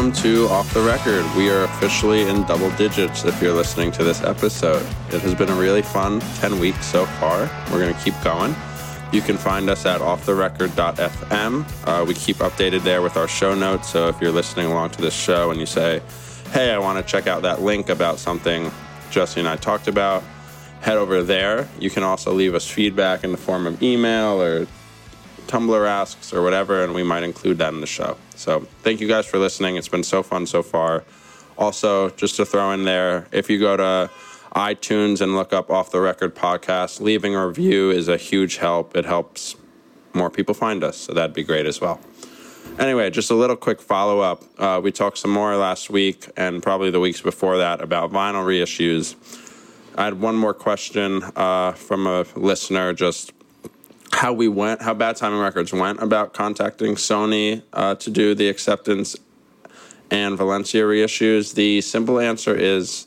Welcome to Off the Record. We are officially in double digits if you're listening to this episode. It has been a really fun 10 weeks so far. We're going to keep going. You can find us at offtherecord.fm. Uh, we keep updated there with our show notes. So if you're listening along to this show and you say, hey, I want to check out that link about something Jesse and I talked about, head over there. You can also leave us feedback in the form of email or Tumblr asks or whatever, and we might include that in the show. So thank you guys for listening. It's been so fun so far. Also, just to throw in there, if you go to iTunes and look up Off the Record podcast, leaving a review is a huge help. It helps more people find us, so that'd be great as well. Anyway, just a little quick follow up. Uh, we talked some more last week and probably the weeks before that about vinyl reissues. I had one more question uh, from a listener just how we went, how Bad Timing Records went about contacting Sony uh, to do the acceptance and Valencia reissues. The simple answer is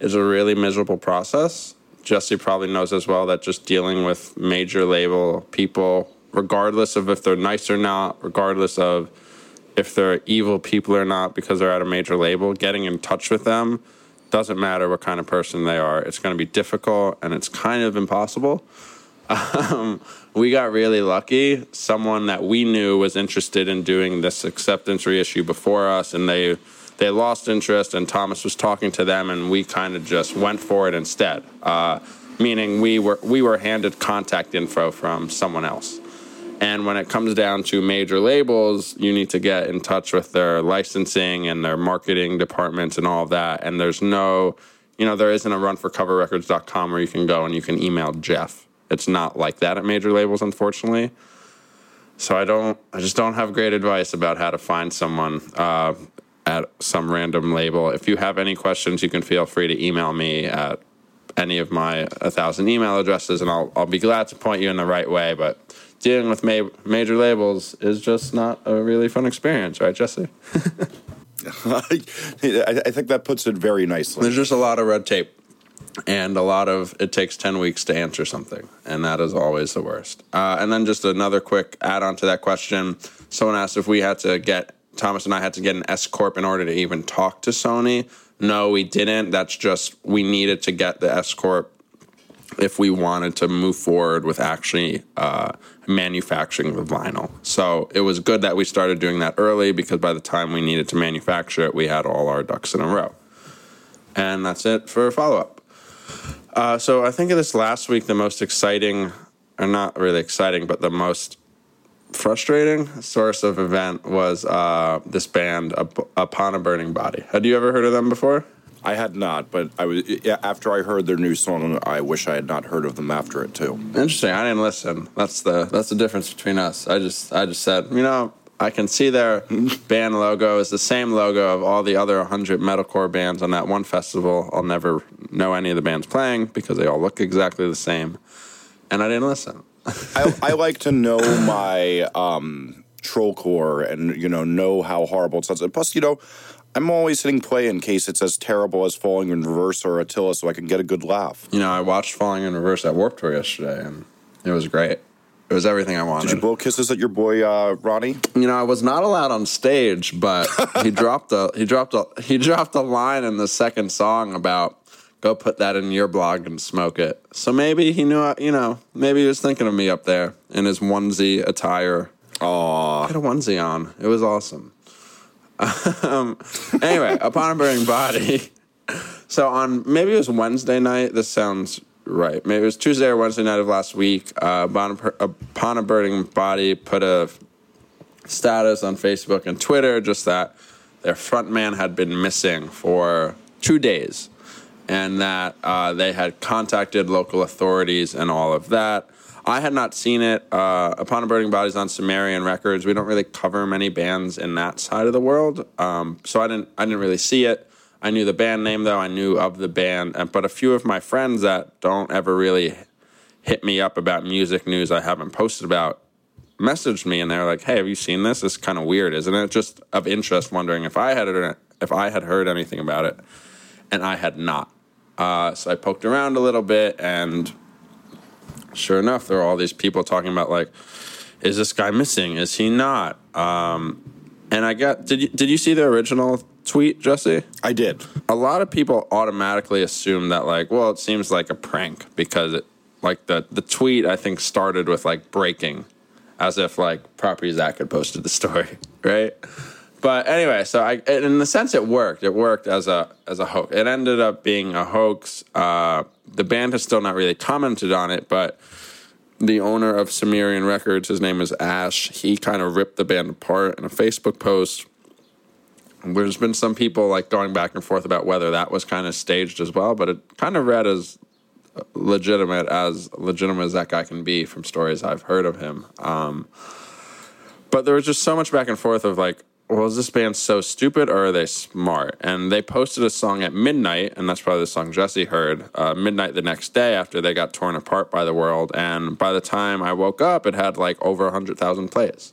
is a really miserable process. Jesse probably knows as well that just dealing with major label people, regardless of if they're nice or not, regardless of if they're evil people or not because they're at a major label, getting in touch with them doesn't matter what kind of person they are. It's going to be difficult and it's kind of impossible. Um, we got really lucky. Someone that we knew was interested in doing this acceptance reissue before us, and they they lost interest. And Thomas was talking to them, and we kind of just went for it instead. Uh, meaning we were we were handed contact info from someone else. And when it comes down to major labels, you need to get in touch with their licensing and their marketing departments and all that. And there's no, you know, there isn't a run for coverrecords.com where you can go and you can email Jeff it's not like that at major labels, unfortunately. So I don't, I just don't have great advice about how to find someone uh, at some random label. If you have any questions, you can feel free to email me at any of my a thousand email addresses, and I'll I'll be glad to point you in the right way. But dealing with ma- major labels is just not a really fun experience, right, Jesse? I think that puts it very nicely. There's just a lot of red tape and a lot of it takes 10 weeks to answer something and that is always the worst. Uh, and then just another quick add-on to that question. Someone asked if we had to get thomas and i had to get an s corp in order to even talk to sony. No we didn't. That's just we needed to get the s corp if we wanted to move forward with actually uh, manufacturing the vinyl. So it was good that we started doing that early because by the time we needed to manufacture it we had all our ducks in a row. And that's it for follow-up uh, so I think of this last week, the most exciting, or not really exciting, but the most frustrating source of event was uh, this band, Upon a Burning Body. Had you ever heard of them before? I had not, but I was after I heard their new song. I wish I had not heard of them after it too. Interesting. I didn't listen. That's the that's the difference between us. I just I just said, you know, I can see their band logo is the same logo of all the other 100 metalcore bands on that one festival. I'll never know any of the bands playing because they all look exactly the same. And I didn't listen. I, I, like to know my um, troll core and, you know, know how horrible it sounds. plus, you know, I'm always hitting play in case it's as terrible as Falling in Reverse or Attila so I can get a good laugh. You know, I watched Falling in Reverse at Warped Tour yesterday and it was great. It was everything I wanted. Did you blow kisses at your boy uh, Ronnie? You know, I was not allowed on stage, but he dropped a he dropped a he dropped a line in the second song about go put that in your blog and smoke it. So maybe he knew, you know, maybe he was thinking of me up there in his onesie attire. Oh, had a onesie on. It was awesome. um, anyway, upon a burning body. So on maybe it was Wednesday night. This sounds right. Maybe it was Tuesday or Wednesday night of last week. Uh, upon a burning body, put a status on Facebook and Twitter just that their front man had been missing for two days, and that uh, they had contacted local authorities and all of that. I had not seen it. Uh, Upon a Burning Bodies on Sumerian Records. We don't really cover many bands in that side of the world, um, so I didn't. I didn't really see it. I knew the band name though. I knew of the band, but a few of my friends that don't ever really hit me up about music news I haven't posted about messaged me and they're like, "Hey, have you seen this? It's kind of weird, isn't it?" Just of interest, wondering if I had it, if I had heard anything about it, and I had not. Uh, so I poked around a little bit, and sure enough, there are all these people talking about like, "Is this guy missing? Is he not?" Um, And I got did you did you see the original tweet, Jesse? I did. A lot of people automatically assume that like, well, it seems like a prank because it like the the tweet I think started with like breaking, as if like Property Zack had posted the story, right? But anyway, so I in the sense it worked. It worked as a as a hoax. It ended up being a hoax. Uh, the band has still not really commented on it, but the owner of Sumerian Records, his name is Ash. He kind of ripped the band apart in a Facebook post. There's been some people like going back and forth about whether that was kind of staged as well, but it kind of read as legitimate as legitimate as that guy can be from stories I've heard of him. Um, but there was just so much back and forth of like, well, is this band so stupid or are they smart? And they posted a song at midnight, and that's probably the song Jesse heard, uh, midnight the next day after they got torn apart by the world. And by the time I woke up, it had like over 100,000 plays.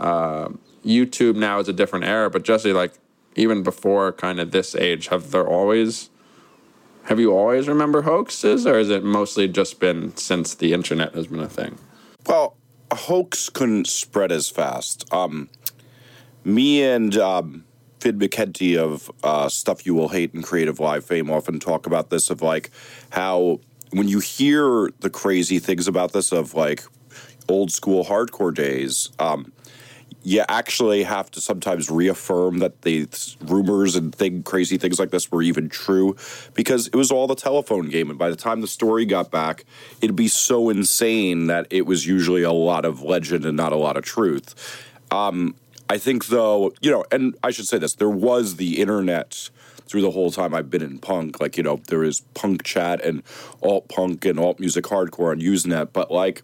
Uh, YouTube now is a different era, but Jesse, like, even before kind of this age, have there always. Have you always remember hoaxes, or has it mostly just been since the internet has been a thing? Well, a hoax couldn't spread as fast. Um, me and um, Fid McKenty of uh, Stuff You Will Hate and Creative Live fame often talk about this of like how when you hear the crazy things about this of like old school hardcore days, um, you actually have to sometimes reaffirm that the rumors and thing, crazy things like this were even true because it was all the telephone game. And by the time the story got back, it'd be so insane that it was usually a lot of legend and not a lot of truth. Um, I think, though, you know, and I should say this there was the internet through the whole time I've been in punk. Like, you know, there is punk chat and alt punk and alt music hardcore on Usenet, but like,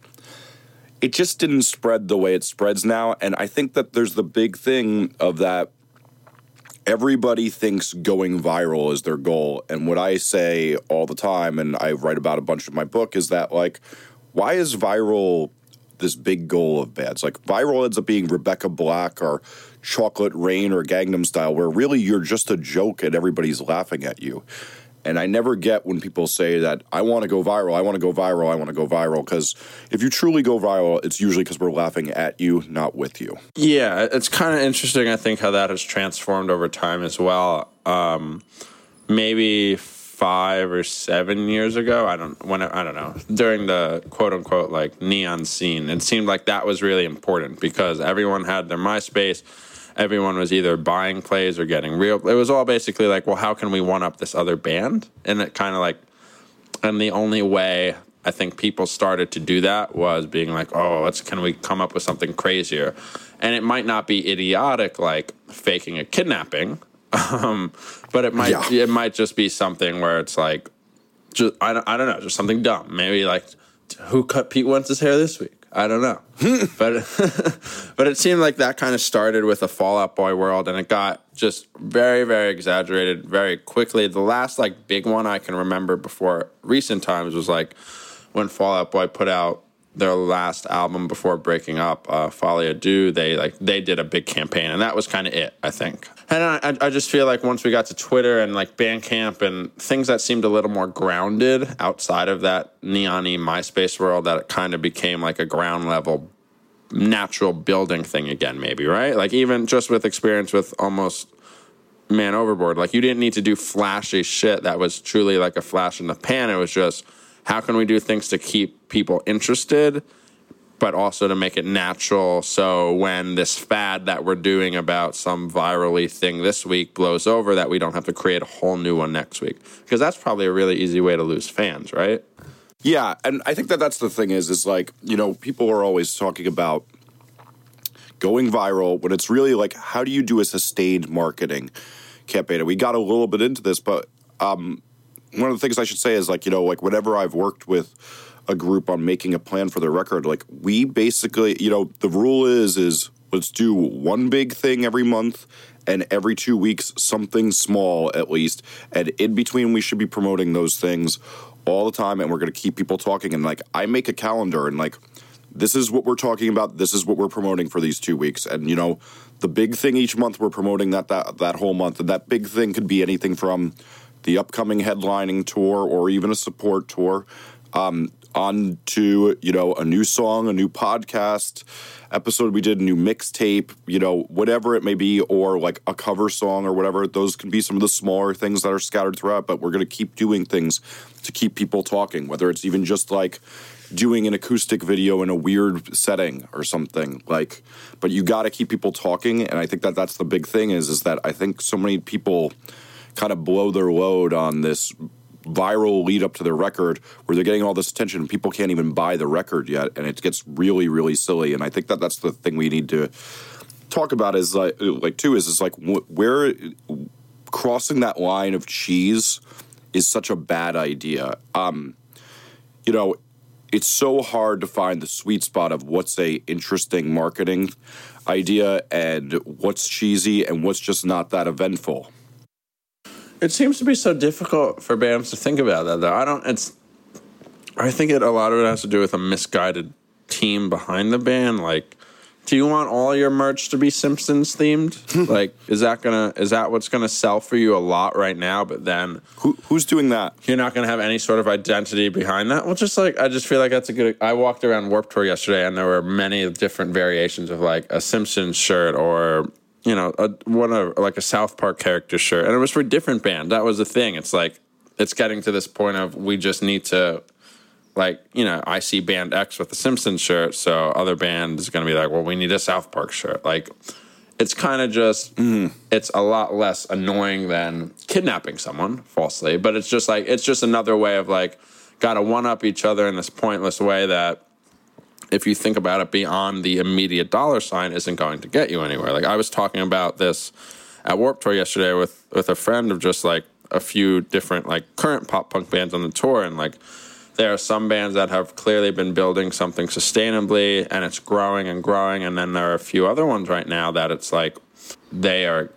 it just didn't spread the way it spreads now. And I think that there's the big thing of that everybody thinks going viral is their goal. And what I say all the time, and I write about a bunch of my book, is that like, why is viral this big goal of bands? Like viral ends up being Rebecca Black or Chocolate Rain or Gangnam Style, where really you're just a joke and everybody's laughing at you. And I never get when people say that I want to go viral, I want to go viral, I want to go viral. Because if you truly go viral, it's usually because we're laughing at you, not with you. Yeah, it's kind of interesting, I think, how that has transformed over time as well. Um, maybe five or seven years ago, I don't when I don't know during the quote unquote like neon scene, it seemed like that was really important because everyone had their MySpace everyone was either buying plays or getting real. It was all basically like, well, how can we one up this other band? And it kind of like, and the only way I think people started to do that was being like, oh, let's can we come up with something crazier? And it might not be idiotic like faking a kidnapping, um, but it might yeah. it might just be something where it's like, just I don't, I don't know, just something dumb. Maybe like, who cut Pete Wentz's hair this week? I don't know, but but it seemed like that kind of started with a Fall Out Boy world, and it got just very very exaggerated very quickly. The last like big one I can remember before recent times was like when Fall Out Boy put out their last album before breaking up, uh, à Deux, they like they did a big campaign, and that was kind of it, I think. And I, I just feel like once we got to Twitter and like Bandcamp and things that seemed a little more grounded outside of that neony MySpace world, that it kind of became like a ground level, natural building thing again, maybe right? Like even just with experience with almost Man Overboard, like you didn't need to do flashy shit that was truly like a flash in the pan. It was just how can we do things to keep people interested but also to make it natural? So when this fad that we're doing about some virally thing this week blows over that we don't have to create a whole new one next week. Because that's probably a really easy way to lose fans right? Yeah and i think that that's the thing is is like you know people are always talking about going viral when it's really like how do you do a sustained marketing campaign? And we got a little bit into this but um, one of the things I should say is like you know like whenever I've worked with a group on making a plan for their record, like we basically you know the rule is is let's do one big thing every month and every two weeks something small at least. And in between we should be promoting those things all the time and we're going to keep people talking. And like i make a calendar and like this is what we're talking about this is what we're promoting for these two weeks. And you know the big thing each month we're promoting that that, that whole month. And that big thing could be anything from the upcoming headlining tour or even a support tour. Um, on to you know a new song, a new podcast episode we did, a new mixtape, you know whatever it may be, or like a cover song or whatever. Those can be some of the smaller things that are scattered throughout. But we're going to keep doing things to keep people talking, whether it's even just like doing an acoustic video in a weird setting or something like but you got to keep people talking and i think that that's the big thing is is that i think so many people kind of blow their load on this viral lead up to their record where they're getting all this attention and people can't even buy the record yet and it gets really really silly and i think that that's the thing we need to talk about is like like too is is like where crossing that line of cheese is such a bad idea um you know it's so hard to find the sweet spot of what's a interesting marketing idea and what's cheesy and what's just not that eventful. It seems to be so difficult for bands to think about that though. I don't it's I think it a lot of it has to do with a misguided team behind the band like do you want all your merch to be Simpsons themed? like, is that gonna is that what's gonna sell for you a lot right now? But then, Who, who's doing that? you're not gonna have any sort of identity behind that. Well, just like I just feel like that's a good. I walked around Warped Tour yesterday, and there were many different variations of like a Simpsons shirt or you know a, one of like a South Park character shirt, and it was for a different band. That was the thing. It's like it's getting to this point of we just need to like you know I see band X with the Simpsons shirt, so other band is going to be like, well, we need a South Park shirt. Like it's kind of just mm. it's a lot less annoying than kidnapping someone falsely, but it's just like it's just another way of like got to one up each other in this pointless way that if you think about it beyond the immediate dollar sign isn't going to get you anywhere. Like I was talking about this at Warped Tour yesterday with with a friend of just like a few different like current pop punk bands on the tour and like there are some bands that have clearly been building something sustainably and it's growing and growing and then there are a few other ones right now that it's like they are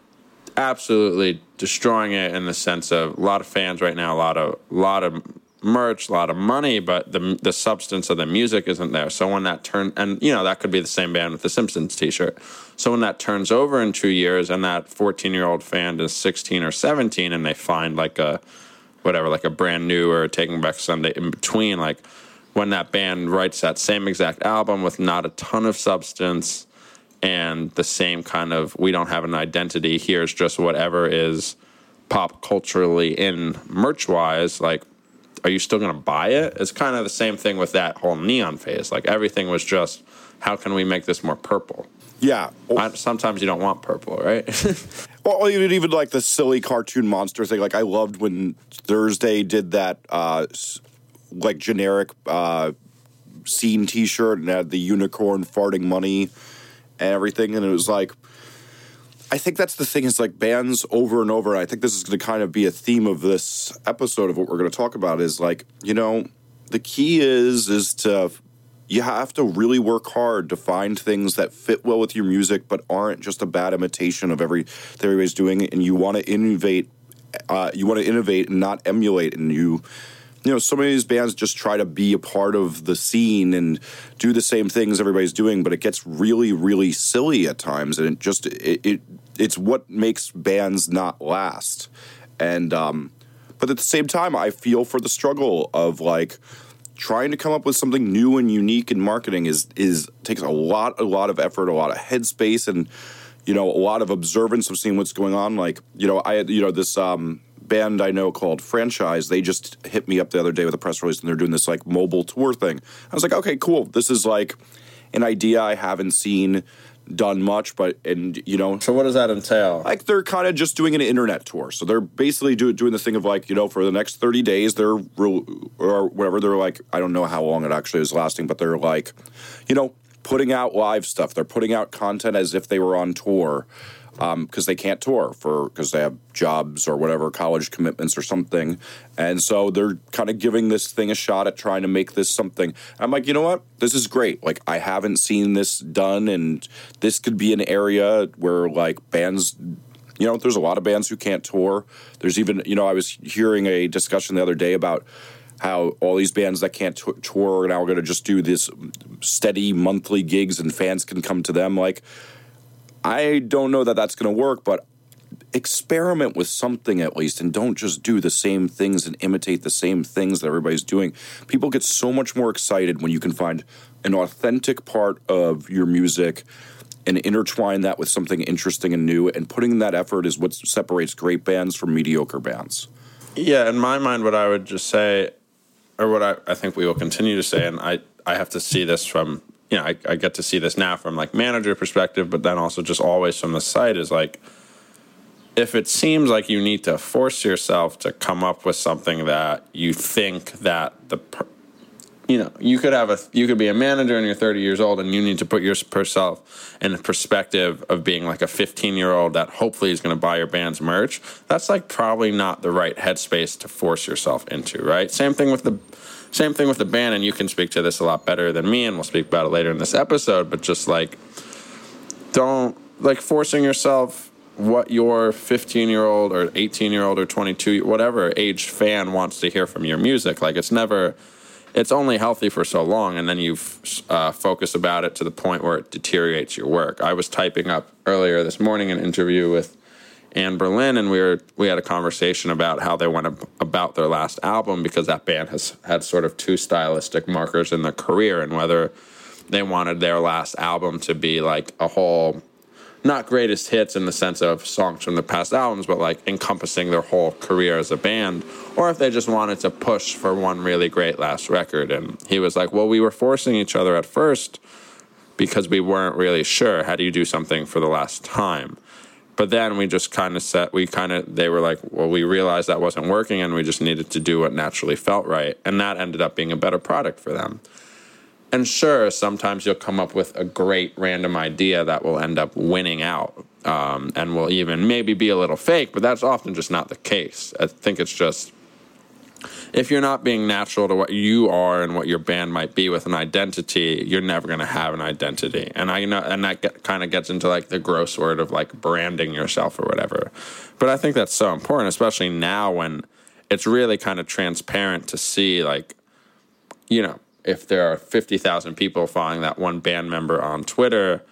absolutely destroying it in the sense of a lot of fans right now a lot of a lot of merch a lot of money but the the substance of the music isn't there. So when that turn and you know that could be the same band with the simpsons t-shirt. So when that turns over in 2 years and that 14 year old fan is 16 or 17 and they find like a whatever, like a brand new or Taking Back Sunday in between, like when that band writes that same exact album with not a ton of substance and the same kind of we don't have an identity, here's just whatever is pop culturally in merch wise, like are you still going to buy it? It's kind of the same thing with that whole neon phase. Like everything was just, how can we make this more purple? Yeah. I, sometimes you don't want purple, right? Well, even like the silly cartoon monster thing. Like I loved when Thursday did that, uh, like generic uh, scene T-shirt and had the unicorn farting money and everything, and it was like. I think that's the thing is like bands over and over. I think this is going to kind of be a theme of this episode of what we're going to talk about is like, you know, the key is is to you have to really work hard to find things that fit well with your music, but aren't just a bad imitation of every everybody's doing. And you want to innovate. Uh, you want to innovate and not emulate. And you, you know, so many of these bands just try to be a part of the scene and do the same things everybody's doing, but it gets really, really silly at times. And it just it, it it's what makes bands not last. And um, but at the same time, I feel for the struggle of like trying to come up with something new and unique in marketing is is takes a lot a lot of effort, a lot of headspace, and you know a lot of observance of seeing what's going on. Like you know, I you know this um, band I know called Franchise. They just hit me up the other day with a press release, and they're doing this like mobile tour thing. I was like, okay, cool. This is like an idea I haven't seen done much, but and you know. So what does that entail? Like they're kind of just doing an internet tour. So they're basically do, doing the thing of like you know for the next thirty days they're or whatever they're like I don't know how long it actually is lasting, but they're like, you know, putting out live stuff. They're putting out content as if they were on tour because um, they can't tour for because they have jobs or whatever college commitments or something. And so they're kind of giving this thing a shot at trying to make this something. I'm like you know what? This is great. Like i haven't seen this done and this could be an area where like bands you know there's a lot of bands who can't tour. There's even you know i was hearing a discussion the other day about how all these bands that can't tour are now going to just do this steady monthly gigs and fans can come to them. Like I don't know that that's going to work, but experiment with something at least and don't just do the same things and imitate the same things that everybody's doing. People get so much more excited when you can find an authentic part of your music and intertwine that with something interesting and new. And putting that effort is what separates great bands from mediocre bands. Yeah, in my mind, what I would just say, or what I, I think we will continue to say, and I, I have to see this from, you know, I, I get to see this now from like manager perspective, but then also just always from the site is like, if it seems like you need to force yourself to come up with something that you think that the you know you could have a you could be a manager and you're 30 years old and you need to put yourself in the perspective of being like a 15 year old that hopefully is going to buy your band's merch that's like probably not the right headspace to force yourself into right? Same thing with the same thing with the band and you can speak to this a lot better than me and we'll speak about it later in this episode but just like don't like forcing yourself what your 15 year old or 18 year old or 22 whatever age fan wants to hear from your music. Like it's never it's only healthy for so long and then you uh, focus about it to the point where it deteriorates your work. I was typing up earlier this morning an interview with Anberlin and we were we had a conversation about how they went ab- about their last album because that band has had sort of two stylistic markers in their career and whether they wanted their last album to be like a whole not greatest hits in the sense of songs from the past albums, but like encompassing their whole career as a band, or if they just wanted to push for one really great last record. And he was like, Well, we were forcing each other at first because we weren't really sure. How do you do something for the last time? But then we just kind of set, we kind of, they were like, well, we realized that wasn't working and we just needed to do what naturally felt right. And that ended up being a better product for them. And sure, sometimes you'll come up with a great random idea that will end up winning out um, and will even maybe be a little fake, but that's often just not the case. I think it's just if you're not being natural to what you are and what your band might be with an identity, you're never going to have an identity. And I know, and that kind of gets into like the gross word of like branding yourself or whatever. But I think that's so important, especially now when it's really kind of transparent to see like, you know, if there are 50,000 people following that one band member on Twitter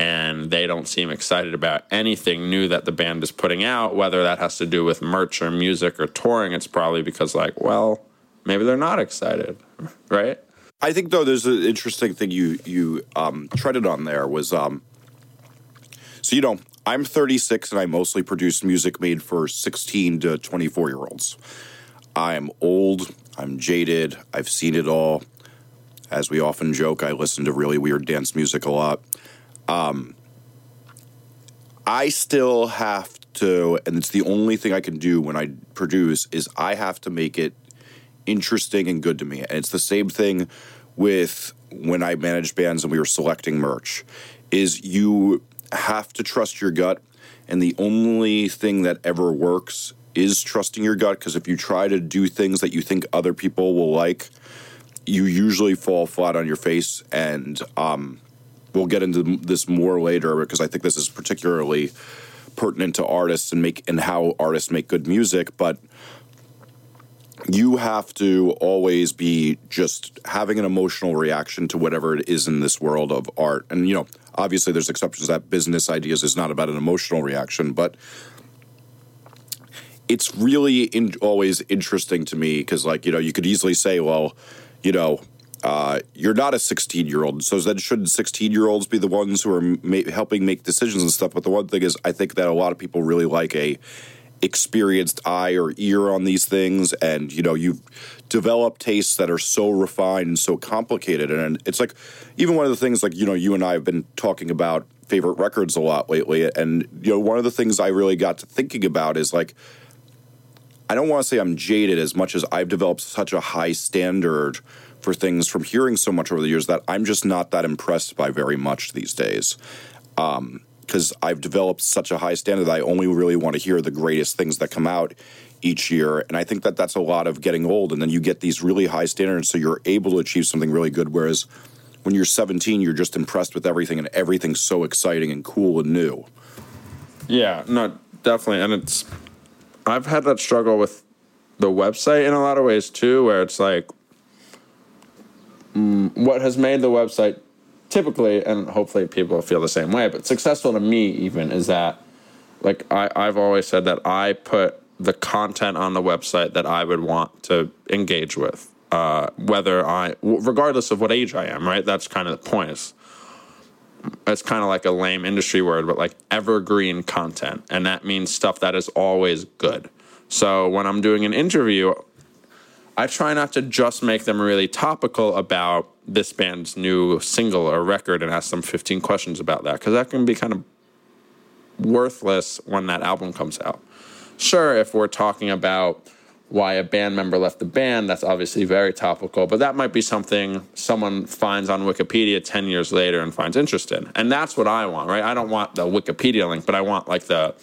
and they don't seem excited about anything new that the band is putting out, whether that has to do with merch or music or touring, it's probably because, like, well, maybe they're not excited, right? I think though there's an interesting thing you you um, treaded on there was um, so you know I'm 36 and I mostly produce music made for 16 to 24 year olds. I'm old. I'm jaded. I've seen it all as we often joke, I listen to really weird dance music a lot. Um, I still have to, and it's the only thing I can do when I produce, is I have to make it interesting and good to me. And it's the same thing with when I managed bands and we were selecting merch, is you have to trust your gut. And the only thing that ever works is trusting your gut because if you try to do things that you think other people will like, you usually fall flat on your face. And um, we'll get into this more later because I think this is particularly pertinent to artists and make and how artists make good music. But you have to always be just having an emotional reaction to whatever it is in this world of art. And you know, obviously, there's exceptions that business ideas is not about an emotional reaction, but it's really in, always interesting to me because, like, you know, you could easily say, well, you know, uh, you're not a 16 year old. So then shouldn't 16 year olds be the ones who are ma- helping make decisions and stuff? But the one thing is, I think that a lot of people really like a experienced eye or ear on these things, and you know, you've developed tastes that are so refined and so complicated. And it's like even one of the things, like you know, you and I have been talking about favorite records a lot lately, and you know, one of the things I really got to thinking about is like I don't want to say I'm jaded as much as I've developed such a high standard for things from hearing so much over the years that I'm just not that impressed by very much these days. Because um, I've developed such a high standard that I only really want to hear the greatest things that come out each year. And I think that that's a lot of getting old. And then you get these really high standards, so you're able to achieve something really good. Whereas when you're 17, you're just impressed with everything, and everything's so exciting and cool and new. Yeah, no, definitely. And it's I've had that struggle with the website in a lot of ways too, where it's like mm, what has made the website typically, and hopefully people feel the same way, but successful to me even is that like I, I've always said that I put the content on the website that I would want to engage with, uh, whether I, regardless of what age I am, right? That's kind of the point. It's, it's kind of like a lame industry word, but like evergreen content. And that means stuff that is always good. So when I'm doing an interview, I try not to just make them really topical about this band's new single or record and ask them 15 questions about that because that can be kind of worthless when that album comes out. Sure, if we're talking about why a band member left the band, that's obviously very topical, but that might be something someone finds on Wikipedia 10 years later and finds interesting. And that's what I want, right? I don't want the Wikipedia link, but I want like the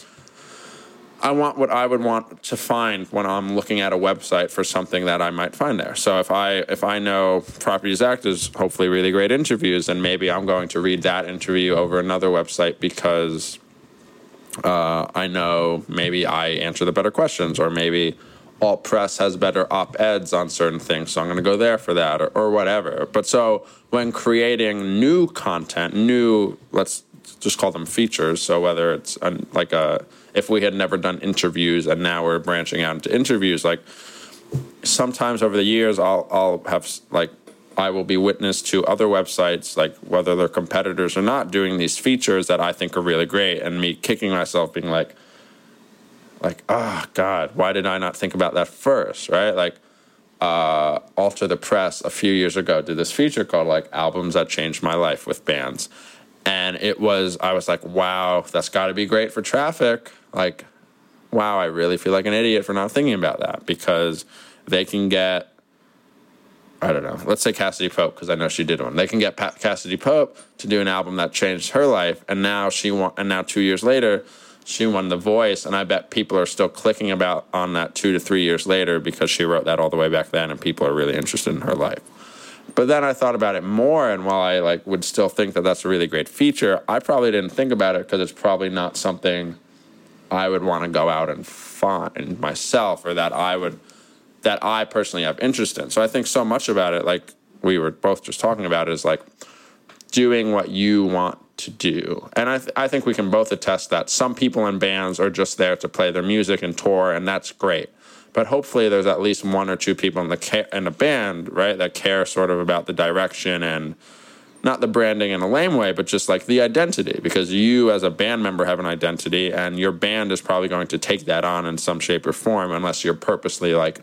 I want what I would want to find when I'm looking at a website for something that I might find there. So if I if I know Property of Zack is hopefully really great interviews, then maybe I'm going to read that interview over another website because uh, I know maybe I answer the better questions, or maybe Alt Press has better op eds on certain things, so I'm going to go there for that, or, or whatever. But so when creating new content, new let's just call them features. So whether it's like a if we had never done interviews and now we're branching out into interviews, like sometimes over the years I'll I'll have like I will be witness to other websites, like whether they're competitors or not, doing these features that I think are really great, and me kicking myself, being like, like, oh God, why did I not think about that first, right? Like, uh, Alter the Press a few years ago did this feature called like albums that changed my life with bands, and it was I was like, wow, that's got to be great for traffic. Like, wow, I really feel like an idiot for not thinking about that because they can get I don't know. Let's say Cassadee Pope because I know she did one. They can get Pat Cassadee Pope to do an album that changed her life, and now she won. And now two years later, she won The Voice, and I bet people are still clicking about on that two to three years later because she wrote that all the way back then, and people are really interested in her life. But then I thought about it more, and while I like would still think that that's a really great feature, I probably didn't think about it because it's probably not something I would want to go out and find myself, or that I would that I personally have interest in. So I think so much about it, like we were both just talking about, is like doing what you want to do. And I, th- I think we can both attest that some people in bands are just there to play their music and tour, and that's great. But hopefully, there's at least one or two people in the ca- in the band, right, that care sort of about the direction and not the branding in a lame way, but just like the identity, because you as a band member have an identity, and your band is probably going to take that on in some shape or form, unless you're purposely like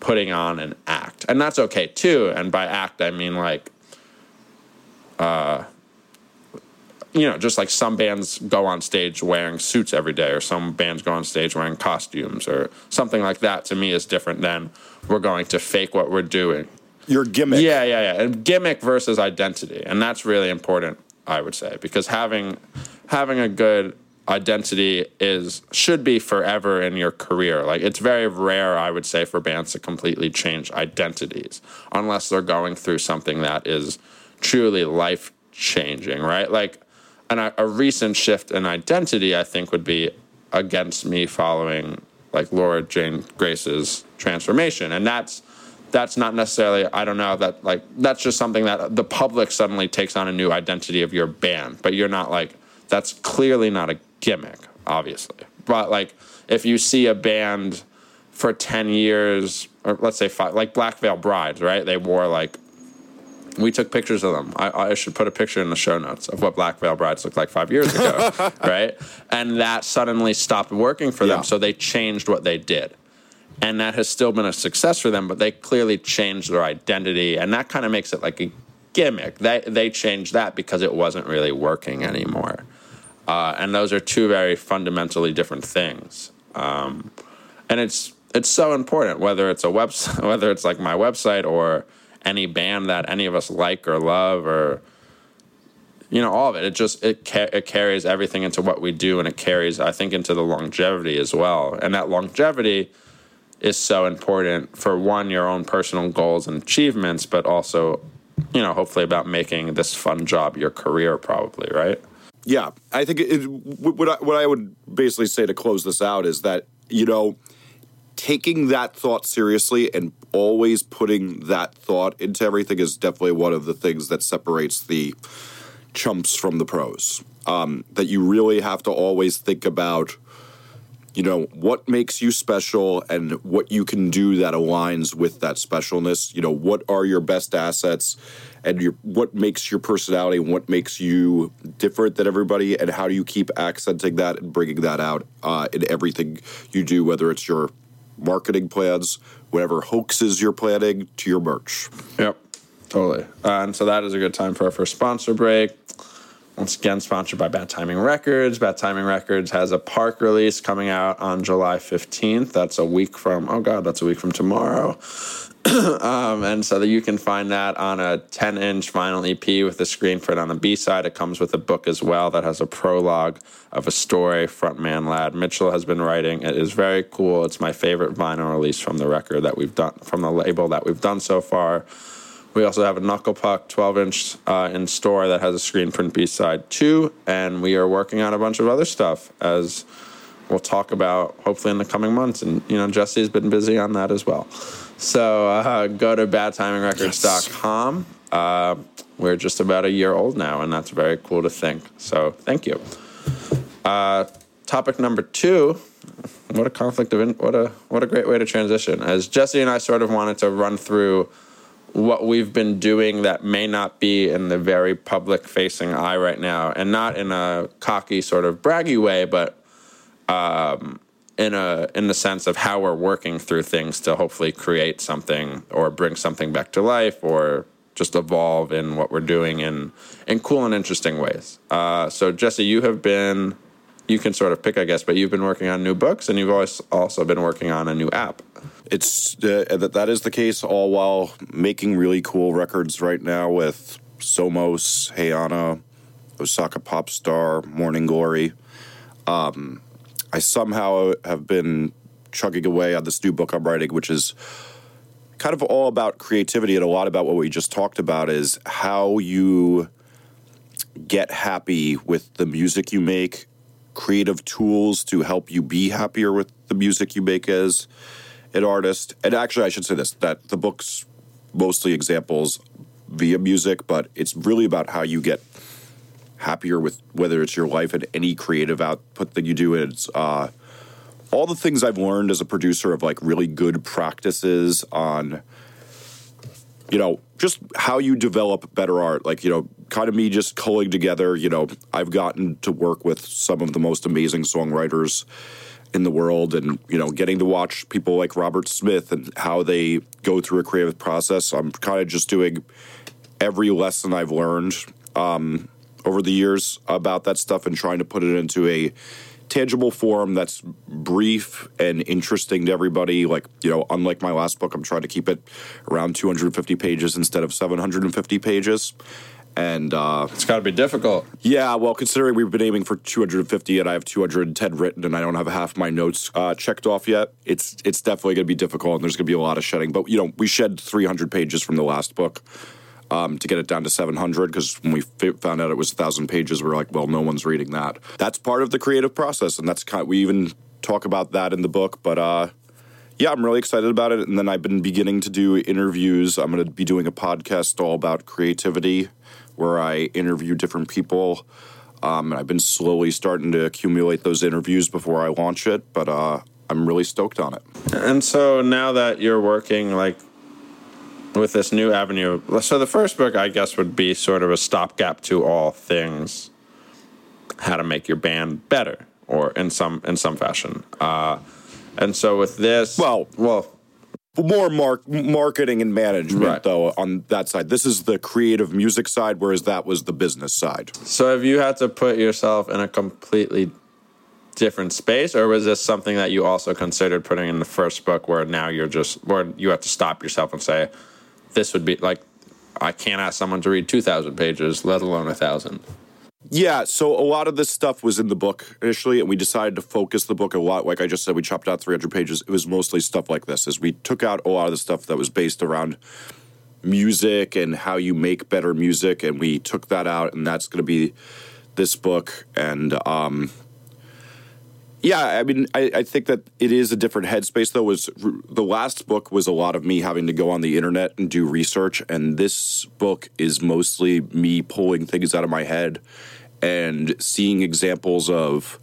putting on an act. And that's okay too. And by act, I mean like, uh, you know, just like some bands go on stage wearing suits every day, or some bands go on stage wearing costumes, or something like that. To me, is different than we're going to fake what we're doing. Your gimmick. Yeah, yeah, yeah. And gimmick versus identity, and that's really important, I would say, because having having a good identity is should be forever in your career. Like it's very rare, I would say, for bands to completely change identities unless they're going through something that is truly life changing, right? Like and a, a recent shift in identity, I think, would be against me following like Laura Jane Grace's transformation, and that's that's not necessarily I don't know that like that's just something that the public suddenly takes on a new identity of your band, but you're not like that's clearly not a gimmick, obviously. But like if you see a band for 10 years, or let's say five, like Black Veil Brides, right? They wore like, we took pictures of them. I, I should put a picture in the show notes of what Black Veil Brides looked like five years ago, right? And that suddenly stopped working for them. Yeah. So they changed what they did. And that has still been a success for them, but they clearly changed their identity. And that kind of makes it like a gimmick. They, they changed that because it wasn't really working anymore. Uh, and those are two very fundamentally different things. Um, and it's it's so important whether it's a website, whether it's like my website or any band that any of us like or love or you know all of it. It just it ca- it carries everything into what we do, and it carries I think into the longevity as well. And that longevity is so important for one your own personal goals and achievements, but also you know hopefully about making this fun job your career probably right yeah, I think it, what I, what I would basically say to close this out is that you know taking that thought seriously and always putting that thought into everything is definitely one of the things that separates the chumps from the pros. Um, that you really have to always think about, you know, what makes you special and what you can do that aligns with that specialness. You know, what are your best assets and your what makes your personality and what makes you different than everybody and how do you keep accenting that and bringing that out uh, in everything you do, whether it's your marketing plans, whatever hoaxes you're planning to your merch. Yep, totally. Uh, and so that is a good time for our first sponsor break. Once again, sponsored by Bad Timing Records. Bad Timing Records has a park release coming out on July 15th. That's a week from, oh God, that's a week from tomorrow. um, and so that you can find that on a 10 inch vinyl EP with a screen print on the B side. It comes with a book as well that has a prologue of a story frontman Lad Mitchell has been writing. It is very cool. It's my favorite vinyl release from the record that we've done, from the label that we've done so far. We also have a Knuckle Puck 12 inch uh, in store that has a screen print B side too. And we are working on a bunch of other stuff as we'll talk about hopefully in the coming months. And, you know, Jesse's been busy on that as well. So uh, go to badtimingrecords.com. Yes. Uh, we're just about a year old now, and that's very cool to think. So thank you. Uh, topic number two. What a conflict of in- what a what a great way to transition. As Jesse and I sort of wanted to run through what we've been doing that may not be in the very public facing eye right now, and not in a cocky sort of braggy way, but um, in a in the sense of how we're working through things to hopefully create something or bring something back to life or just evolve in what we're doing in in cool and interesting ways. Uh, so Jesse, you have been you can sort of pick, I guess, but you've been working on new books and you've always also been working on a new app. It's uh, that that is the case, all while making really cool records right now with Somos, Hayana, Osaka pop star, Morning Glory. Um, I somehow have been chugging away on this new book I'm writing, which is kind of all about creativity and a lot about what we just talked about is how you get happy with the music you make, creative tools to help you be happier with the music you make as an artist. And actually, I should say this that the book's mostly examples via music, but it's really about how you get happier with whether it's your life and any creative output that you do. And It's uh, all the things I've learned as a producer of like really good practices on, you know, just how you develop better art. Like, you know, kind of me just culling together, you know, I've gotten to work with some of the most amazing songwriters in the world and, you know, getting to watch people like Robert Smith and how they go through a creative process. I'm kind of just doing every lesson I've learned um, over the years about that stuff and trying to put it into a tangible form that's brief and interesting to everybody. Like, you know, unlike my last book, I'm trying to keep it around 250 pages instead of 750 pages. And uh, it's got to be difficult. Yeah, well, considering we've been aiming for 250 and I have 210 written and I don't have half my notes uh, checked off yet, it's it's definitely going to be difficult and there's going to be a lot of shedding. But you know, we shed 300 pages from the last book um, to get it down to 700 because when we f- found out it was 1,000 pages, we are like, well, no one's reading that. That's part of the creative process, and that's kind. Of, we even talk about that in the book, but uh, yeah, I'm really excited about it. And then I've been beginning to do interviews. I'm going to be doing a podcast all about creativity, where I interview different people. Um, and I've been slowly starting to accumulate those interviews before I launch it, but uh, I'm really stoked on it. And so now that you're working like with this new avenue. So the first book, I guess, would be sort of a stopgap to all things how to make your band better, or in some in some fashion. Uh, and so with this, well, well, more mark, marketing and management right. though on that side. This is the creative music side, whereas that was the business side. So have you had to put yourself in a completely different space, or was this something that you also considered putting in the first book, where now you're just, where you have to stop yourself and say this would be like I can't ask someone to read 2,000 pages, let alone a thousand. Yeah, so a lot of this stuff was in the book initially, and we decided to focus the book a lot. Like I just said, we chopped out 300 pages. It was mostly stuff like this, as we took out a lot of the stuff that was based around music and how you make better music, and we took that out, and that's going to be this book. And um, Yeah, I mean, I, I think that it is a different headspace. Though, was the last book was a lot of me having to go on the internet and do research, and this book is mostly me pulling things out of my head and seeing examples of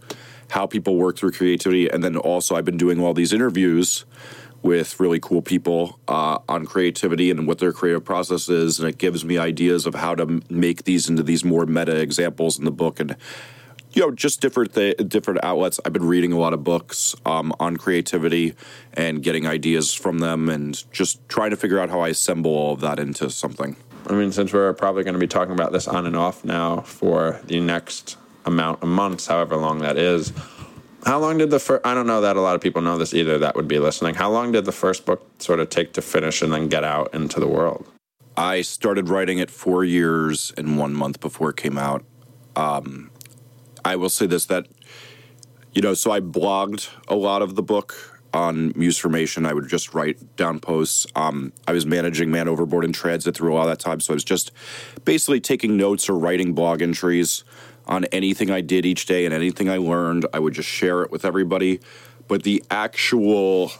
how people work through creativity, and then also I've been doing all these interviews with really cool people uh, on creativity and what their creative process is, and it gives me ideas of how to make these into these more meta examples in the book. And you know just different th- different outlets. I've been reading a lot of books um, on creativity and getting ideas from them and just trying to figure out how i assemble all of that into something I mean, since we're probably going to be talking about this on and off now for the next amount of months, however long that is, how long did the first? I don't know that a lot of people know this either. That would be listening. How long did the first book sort of take to finish and then get out into the world? i started writing it four years and one month before it came out um, i will say this that you know so i blogged a lot of the book on Musformation. I would just write down posts. Um, I was managing Man Overboard and Transit through a lot of that time, so I was just basically taking notes or writing blog entries on anything I did each day and anything I learned. I would just share it with everybody. But the actual,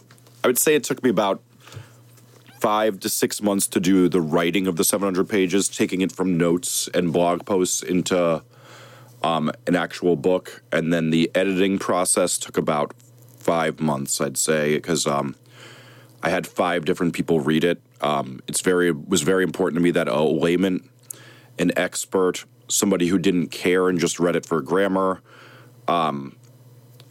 I would say it took me about five to six months to do the writing of the 700 pages, taking it from notes and blog posts into um, an actual book. And then the editing process took about five months, I'd say, because um, I had five different people read it. Um, it's very was very important to me that a layman, an expert, somebody who didn't care and just read it for grammar, um,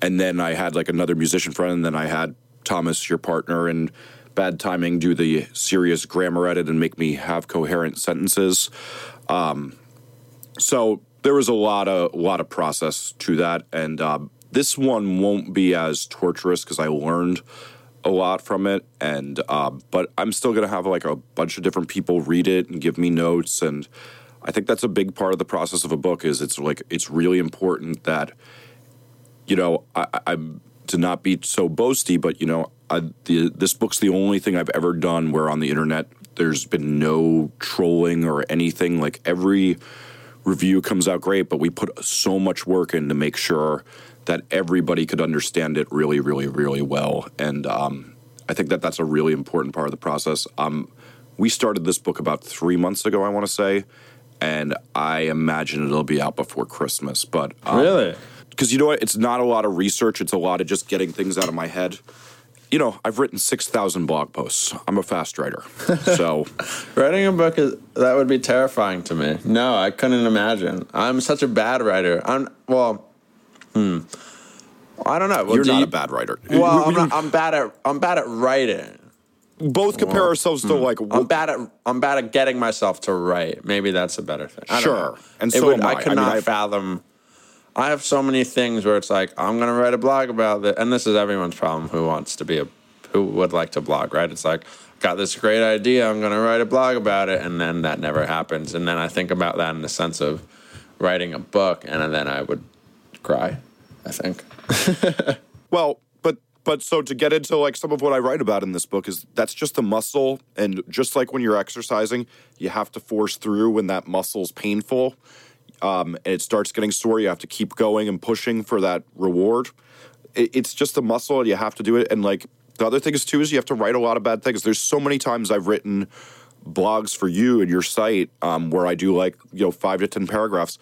and then I had like another musician friend, and then I had Thomas, your partner, and bad timing, do the serious grammar edit and make me have coherent sentences. Um, so there was a lot of lot of process to that, and um, this one won't be as torturous because I learned a lot from it, and uh, but I'm still gonna have like a bunch of different people read it and give me notes, and I think that's a big part of the process of a book. Is it's like it's really important that you know I, I'm to not be so boasty, but you know I, the, this book's the only thing I've ever done where on the internet there's been no trolling or anything. Like every review comes out great, but we put so much work in to make sure that everybody could understand it really, really, really well. And um, I think that that's a really important part of the process. Um, we started this book about three months ago, I want to say, and I imagine it'll be out before Christmas. But um, Really? because you know what, it's not a lot of research; it's a lot of just getting things out of my head. You know, I've written six thousand blog posts. I'm a fast writer, so Writing a book is that would be terrifying to me. No, I couldn't imagine. I'm such a bad writer. I'm well. Hmm. I don't know. Well, you're do not you- a bad writer. Well, I'm, not, I'm bad at I'm bad at writing. both compare ourselves to like I'm bad at I'm bad at getting myself to write. Maybe that's a better thing. I Sure. And so would, I. I I could mean, not I- fathom. I have so many things where it's like I'm gonna write a blog about it, and this is everyone's problem. Who wants to be a who would like to blog, right? It's like got this great idea. I'm gonna write a blog about it, and then that never happens. And then I think about that in the sense of writing a book, and then I would cry. I think. Well, but but so to get into like some of what I write about in this book is that's just a muscle, and just like when you're exercising, you have to force through when that muscle's painful, um, and it starts getting sore. You have to keep going and pushing for that reward. It, it's just a muscle, and you have to do it. And like the other thing is too is you have to write a lot of bad things. There's so many times I've written blogs for you and your site um, where I do like you know five to ten paragraphs.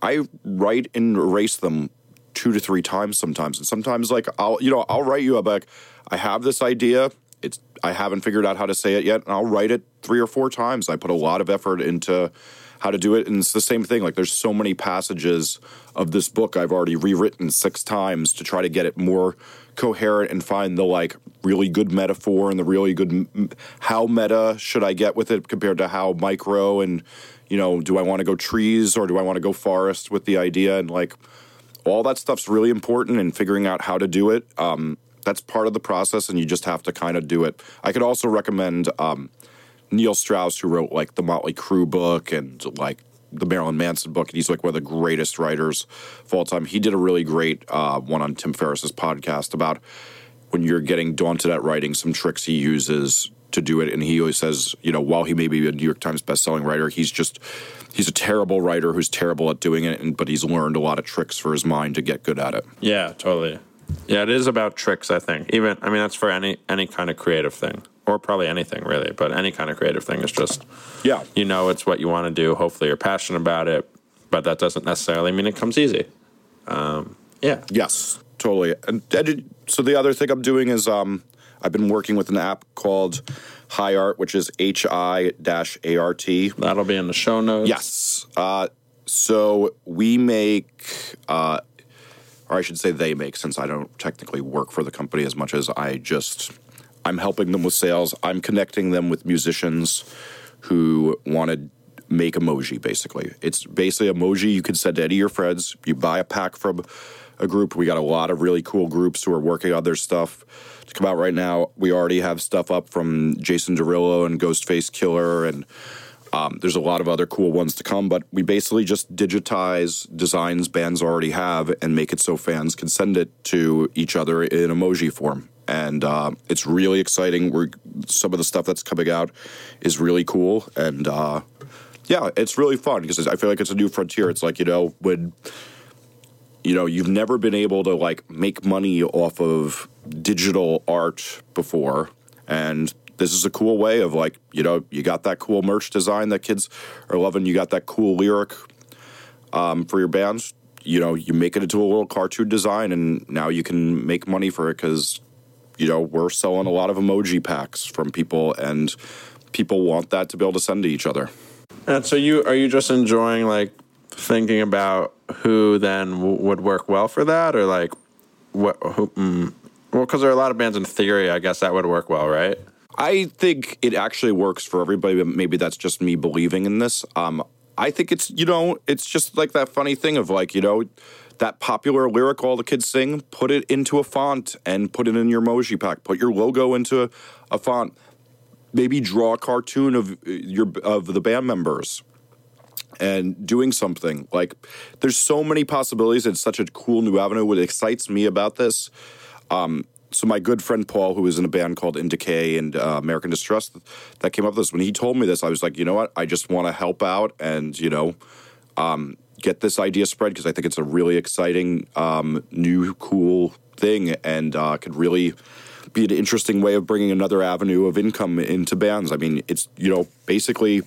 I write and erase them two to three times sometimes, and sometimes like I'll you know I'll write you a like I have this idea. It's I haven't figured out how to say it yet, and I'll write it three or four times. I put a lot of effort into how to do it, and it's the same thing. Like there's so many passages of this book I've already rewritten six times to try to get it more coherent and find the like really good metaphor and the really good how meta should I get with it compared to how micro and you know do I want to go trees or do I want to go forest with the idea and like all that stuff's really important and figuring out how to do it. Um, that's part of the process and you just have to kind of do it. I could also recommend um, neil strauss who wrote like the motley crue book and like the marilyn manson book and he's like one of the greatest writers of all time. He did a really great uh, one on tim ferriss's podcast about when you're getting daunted at writing some tricks he uses to do it and he always says you know while he may be a new york times bestselling writer he's just he's a terrible writer who's terrible at doing it and but he's learned a lot of tricks for his mind to get good at it Yeah, totally. Yeah, it is about tricks. I think. Even I mean, that's for any any kind of creative thing, or probably anything really. But any kind of creative thing is just Yeah. you know it's what you want to do. Hopefully, you're passionate about it, but that doesn't necessarily mean it comes easy. Um, yeah. Yes, totally. And, and so the other thing I'm doing is um, I've been working with an app called High Art, which is H I A R T. That'll be in the show notes. Yes. Uh, so we make, uh, or I should say they make, since I don't technically work for the company as much as I just, I'm helping them with sales. I'm connecting them with musicians who want to make emoji, basically. It's basically emoji you can send to any of your friends. You buy a pack from a group. We got a lot of really cool groups who are working on their stuff to come out right now. We already have stuff up from Jason Derulo and Ghostface Killah and um, there's a lot of other cool ones to come, but we basically just digitize designs bands already have and make it so fans can send it to each other in emoji form. And uh, it's really exciting. We're, some of the stuff that's coming out is really cool. And uh, yeah, it's really fun because I feel like it's a new frontier. It's like, you know, when you know you've never been able to like make money off of digital art before. And this is a cool way of like you know you got that cool merch design that kids are loving you got that cool lyric um, for your bands. You know you make it into a little cartoon design and now you can make money for it because you know we're selling a lot of emoji packs from people and people want that to be able to send to each other. And so you are you just enjoying like thinking about who then w- would work well for that, or like what? Who, mm, well, because there are a lot of bands in theory. I guess that would work well, right? I think it actually works for everybody, but maybe that's just me believing in this. Um, I think it's you know it's just like that funny thing of like you know that popular lyric all the kids sing. Put it into a font and put it in your emoji pack. Put your logo into a, a font. Maybe draw a cartoon of uh, your of the band members and doing something. Like there's so many possibilities it's such a cool new avenue. What excites me about this um, so my good friend paul who was in a band called in decay and uh, american distress that came up with this. When he told me this i was like you know what? I just want to help out and you know um, get this idea spread because i think it's a really exciting um, new cool thing and uh, could really be an interesting way of bringing another avenue of income into bands i mean it's you know basically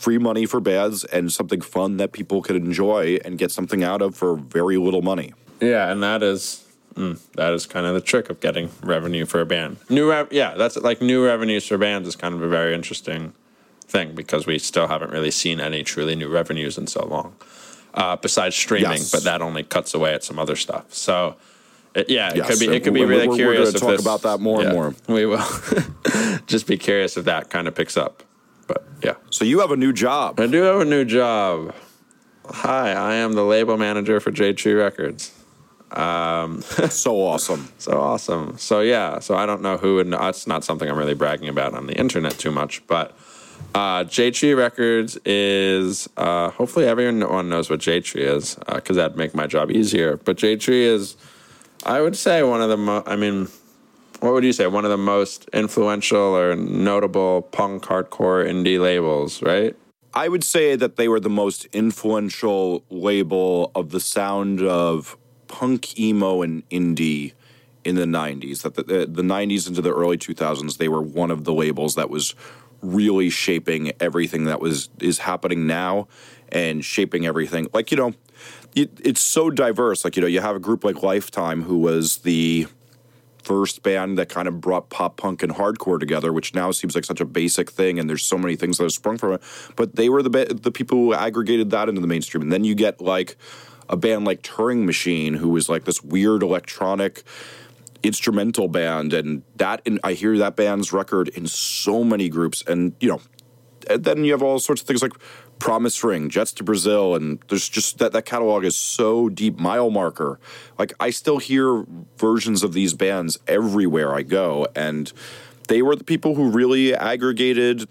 free money for bands and something fun that people could enjoy and get something out of for very little money. Yeah, and that is mm, that is kind of the trick of getting revenue for a band. New, rev- yeah, that's like new revenues for bands is kind of a very interesting thing because we still haven't really seen any truly new revenues in so long. Uh, besides streaming, Yes. but that only cuts away at some other stuff. So, it, yeah, it Yes, could be it could be we're- really we're- we're curious. if talk this- about that more and more. We will just be curious if that kind of picks up. But yeah. So you have a new job. I do have a new job. Hi, I am the label manager for Jade Tree Records. Um, so awesome. So awesome. So yeah, so I don't know who would know. It's not something I'm really bragging about on the internet too much, but uh, Jade Tree Records is uh, hopefully everyone knows what Jade Tree is because that'd make my job easier. But Jade Tree is, I would say, one of the mo- I mean, what would you say? One of the most influential or notable punk hardcore indie labels, right? I would say that they were the most influential label of the sound of punk emo and indie in the 90s. That the, the, the 90s into the early 2000s, they were one of the labels that was really shaping everything that was is happening now and shaping everything. Like, you know, it, it's so diverse. Like, you know, you have a group like Lifetime who was the first band that kind of brought pop punk and hardcore together, which now seems like such a basic thing, and there's so many things that have sprung from it. But they were the ba- the people who aggregated that into the mainstream, and then you get like a band like Turing Machine, who was like this weird electronic instrumental band, and that and I hear that band's record in so many groups, and you know, and then you have all sorts of things like Promise Ring, Jets to Brazil, and there's just that that catalog is so deep. Mile Marker, like I still hear versions of these bands everywhere I go, and they were the people who really aggregated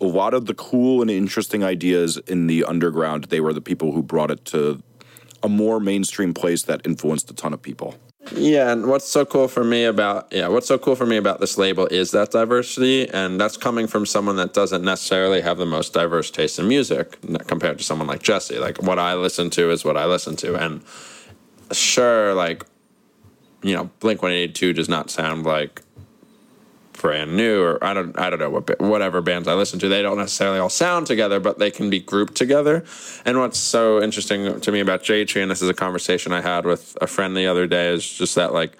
a lot of the cool and interesting ideas in the underground. They were the people who brought it to a more mainstream place that influenced a ton of people. Yeah, and what's so cool for me about yeah, what's so cool for me about this label is that diversity, and that's coming from someone that doesn't necessarily have the most diverse taste in music compared to someone like Jesse. Like what I listen to is what I listen to, and sure, like you know, Blink 182 does not sound like brand new or I don't I don't know what whatever bands I listen to. They don't necessarily all sound together but they can be grouped together. And what's so interesting to me about Jade Tree and this is a conversation I had with a friend the other day is just that like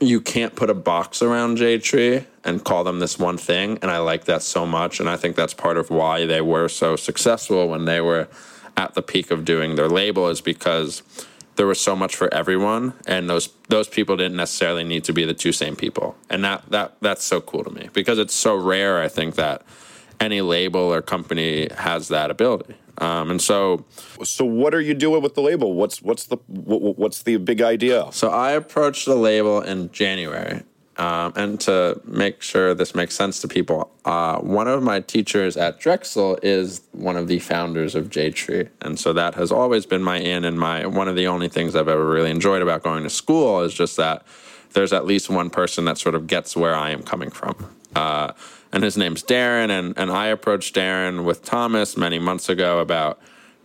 you can't put a box around Jade Tree and call them this one thing and I like that so much and I think that's part of why they were so successful when they were at the peak of doing their label is because there was so much for everyone and those those people didn't necessarily need to be the two same people. And that that that's so cool to me because it's so rare i think that any label or company has that ability. Um, and so so what are you doing with the label? What's what's the what's the big idea? So i approached the label in january um, and to make sure this makes sense to people, uh, one of my teachers at Drexel is one of the founders of Jade Tree, and so that has always been my in and my one of the only things I've ever really enjoyed about going to school is just that there's at least one person that sort of gets where I am coming from. Uh, and his name's Darren, and and I approached Darren with Thomas many months ago about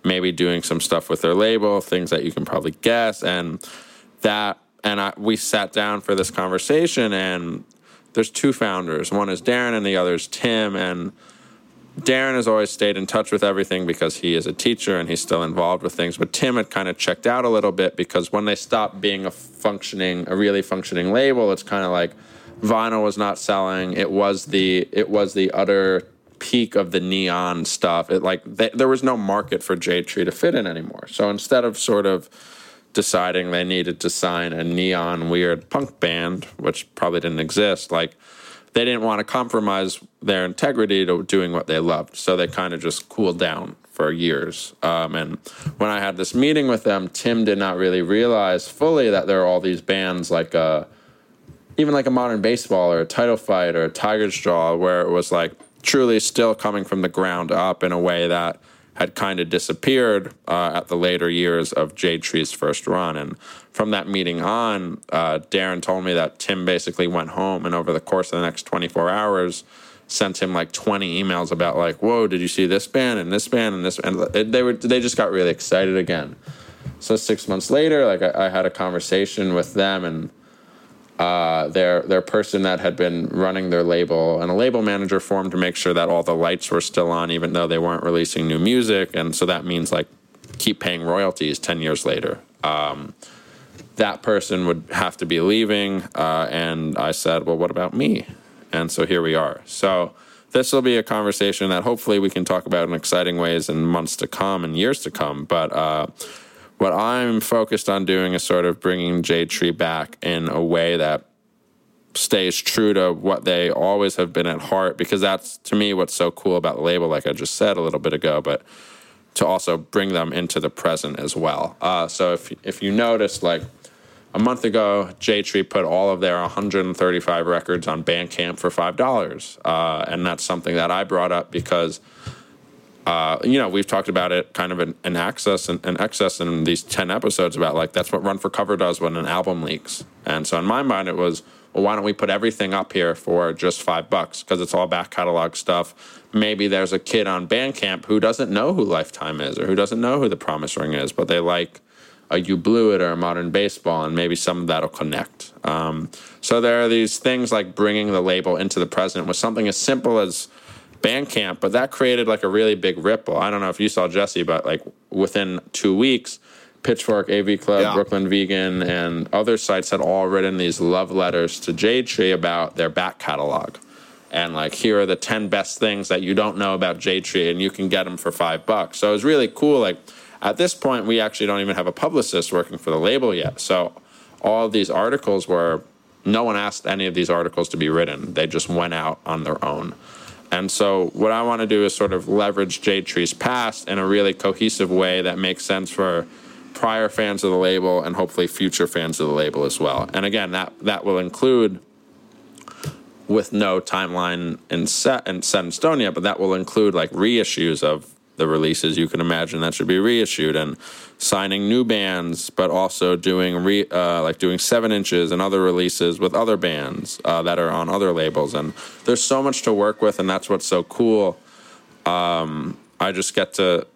maybe doing some stuff with their label, things that you can probably guess, and that and I, we sat down for this conversation and there's two founders. One is darren and the other is tim. And darren has always stayed in touch with everything because he is a teacher and he's still involved with things. But tim had kind of checked out a little bit because when they stopped being a functioning a really functioning label it's kind of like vinyl was not selling. It was the it was the utter peak of the neon stuff. It like they, there was no market for jade tree to fit in anymore. So instead of sort of deciding they needed to sign a neon weird punk band, which probably didn't exist, like they didn't want to compromise their integrity to doing what they loved. So they kind of just cooled down for years. Um, and when I had this meeting with them, Tim did not really realize fully that there are all these bands like uh, even like a modern baseball or a title fight or a tiger's jaw, where it was like truly still coming from the ground up in a way that had kind of disappeared uh, at the later years of Jade Tree's first run. And from that meeting on, uh, Darren told me that Tim basically went home and over the course of the next 24 hours, sent him like 20 emails about like, whoa, did you see this band and this band and this? And they were they just got really excited again. So six months later, like I, I had a conversation with them and uh, their their person that had been running their label. And a label manager formed to make sure that all the lights were still on even though they weren't releasing new music. And so that means like keep paying royalties 10 years later. Um, that person would have to be leaving uh, and i said well what about me? And so here we are. So this will be a conversation that hopefully we can talk about in exciting ways in months to come and years to come. But uh, what I'm focused on doing is sort of bringing Jade Tree back in a way that stays true to what they always have been at heart because that's to me what's so cool about the label like i just said a little bit ago but to also bring them into the present as well. Uh, so if, if you noticed like a month ago jade tree put all of their 135 records on bandcamp for $5 uh, and that's something that i brought up because uh, you know, we've talked about it kind of in, in access and, and, excess in these 10 episodes about like that's what Run for Cover does when an album leaks. And so in my mind, it was, well, why don't we put everything up here for just five bucks? Because it's all back catalog stuff. Maybe there's a kid on Bandcamp who doesn't know who Lifetime is or who doesn't know who The Promise Ring is, but they like a You Blew It or a Modern Baseball, and maybe some of that'll connect. Um, so there are these things like bringing the label into the present with something as simple as Bandcamp, but that created like a really big ripple. I don't know if you saw Jesse, but like within two weeks, Pitchfork, AV Club, yeah. Brooklyn Vegan, and other sites had all written these love letters to Jade Tree about their back catalog. And like, here are the 10 best things that you don't know about Jade Tree, and you can get them for five bucks. So it was really cool. Like, at this point, we actually don't even have a publicist working for the label yet. So all these articles were, no one asked any of these articles to be written, they just went out on their own. And so, what I want to do is sort of leverage Jade Tree's past in a really cohesive way that makes sense for prior fans of the label and hopefully future fans of the label as well. And again, that that will include with no timeline in set and set in stone yet, but that will include like reissues of the releases you can imagine that should be reissued and signing new bands, but also doing re, uh, like doing seven inches and other releases with other bands uh, that are on other labels. And there's so much to work with, and that's what's so cool. Um, I just get to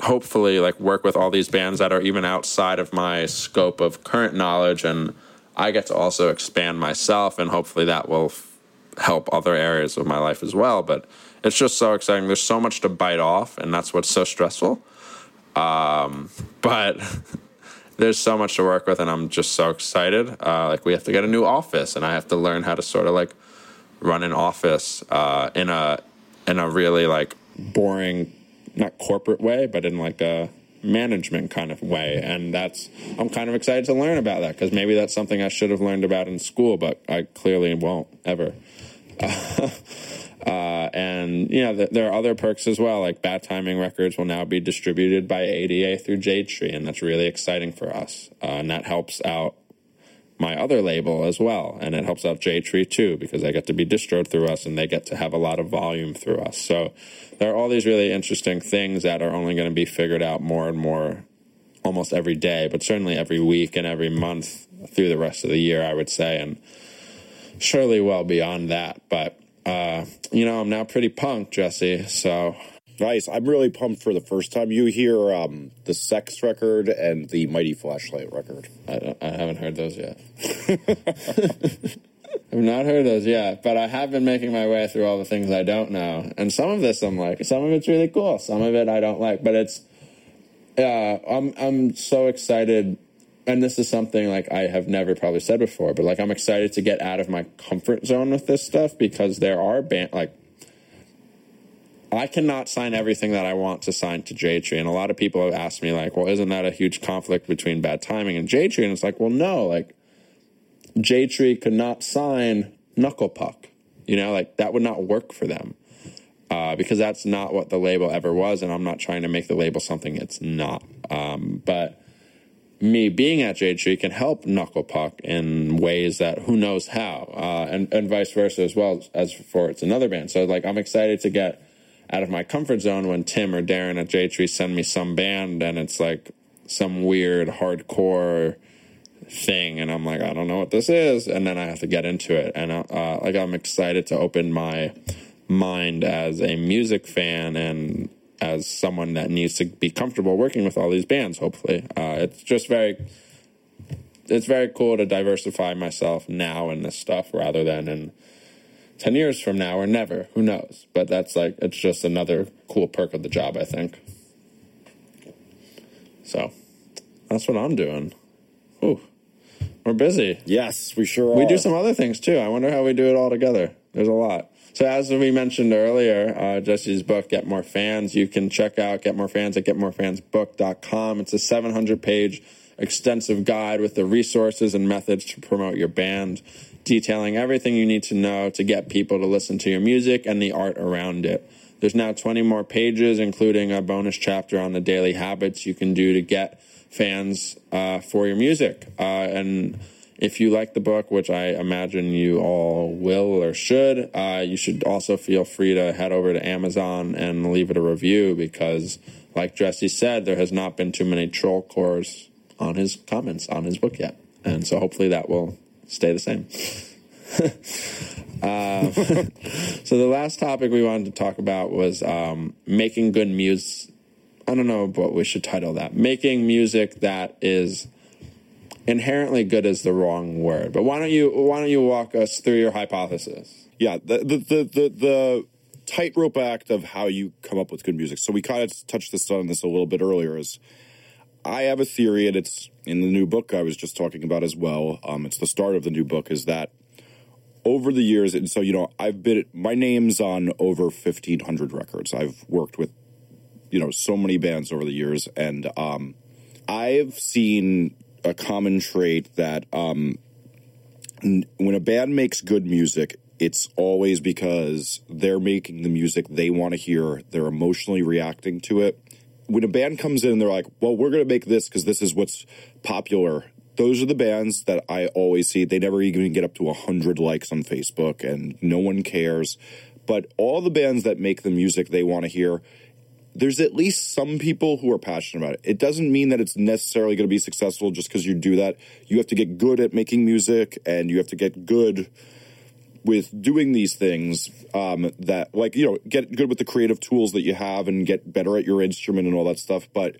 hopefully like work with all these bands that are even outside of my scope of current knowledge and I get to also expand myself, and hopefully that will f- help other areas of my life as well. But it's just so exciting. There's so much to bite off, and that's what's so stressful. Um, but there's so much to work with, and I'm just so excited. Uh, like we have to get a new office, and I have to learn how to sort of like run an office uh, in a in a really like boring, not corporate way, but in like a management kind of way. And that's I'm kind of excited to learn about that because maybe that's something I should have learned about in school, but I clearly won't ever. Uh, and you know, th- there are other perks as well. Like Bad Timing Records will now be distributed by ADA through Jade Tree, and that's really exciting for us. Uh, and that helps out my other label as well, and it helps out Jade Tree too because they get to be distroed through us, and they get to have a lot of volume through us. So there are all these really interesting things that are only going to be figured out more and more, almost every day, but certainly every week and every month through the rest of the year, I would say, and surely well beyond that. But uh, you know, I'm now pretty pumped, Jesse. So Nice. I'm really pumped for the first time you hear um, the Sex record and the Mighty Flashlight record. I, I haven't heard those yet. I've not heard those yet, but I have been making my way through all the things I don't know, and some of this I'm like, some of it's really cool, some of it I don't like, but it's, yeah, I'm I'm so excited, and this is something like I have never probably said before, but like I'm excited to get out of my comfort zone with this stuff because there are band like I cannot sign everything that I want to sign to Jade Tree. And a lot of people have asked me, like, well, isn't that a huge conflict between bad timing and Jade Tree? And it's like, well, no, like, Jade Tree could not sign Knuckle Puck. You know, like, that would not work for them uh, because that's not what the label ever was. And I'm not trying to make the label something it's not. Um, but me being at Jade Tree can help Knuckle Puck in ways that who knows how, uh, and, and vice versa as well as for it's another band. So, like, I'm excited to get out of my comfort zone when Tim or Darren at Jade Tree send me some band and it's like some weird hardcore thing and I'm like I don't know what this is and then I have to get into it and uh, uh, like I'm excited to open my mind as a music fan and as someone that needs to be comfortable working with all these bands hopefully. Uh, it's just very it's very cool to diversify myself now in this stuff rather than in 10 years from now or never. Who knows? But that's like it's just another cool perk of the job i think. So that's what i'm doing. Ooh, we're busy. Yes, we sure are. we do some other things too. I wonder how we do it all together. There's a lot so as we mentioned earlier uh, jesse's book get more fans you can check out get more fans at getmorefansbook.com it's a 700 page extensive guide with the resources and methods to promote your band detailing everything you need to know to get people to listen to your music and the art around it. There's now 20 more pages, including a bonus chapter on the daily habits you can do to get fans uh, for your music. Uh, and if you like the book, which I imagine you all will or should, uh, you should also feel free to head over to Amazon and leave it a review because, like Jesse said, there has not been too many troll cores on his comments on his book yet. And so hopefully that will stay the same. Uh, so the last topic we wanted to talk about was um, making good music. I don't know what we should title that. Making music that is inherently good is the wrong word. But why don't you why don't you walk us through your hypothesis? yeah the the the the, the tightrope act of how you come up with good music so we kind of touched this on this a little bit earlier is i have a theory and it's in the new book i was just talking about as well um, it's the start of the new book is that over the years and so you know i've been my name's on over 1500 records i've worked with you know so many bands over the years and um, i've seen a common trait that um, n- when a band makes good music it's always because they're making the music they want to hear they're emotionally reacting to it. When a band comes in they're like well we're going to make this because this is what's popular. Those are the bands that i always see. They never even get up to 100 likes on facebook and no one cares. But all the bands that make the music they want to hear there's at least some people who are passionate about it. It doesn't mean that it's necessarily going to be successful just because you do that. You have to get good at making music and you have to get good with doing these things um, that, like, you know, get good with the creative tools that you have and get better at your instrument and all that stuff. But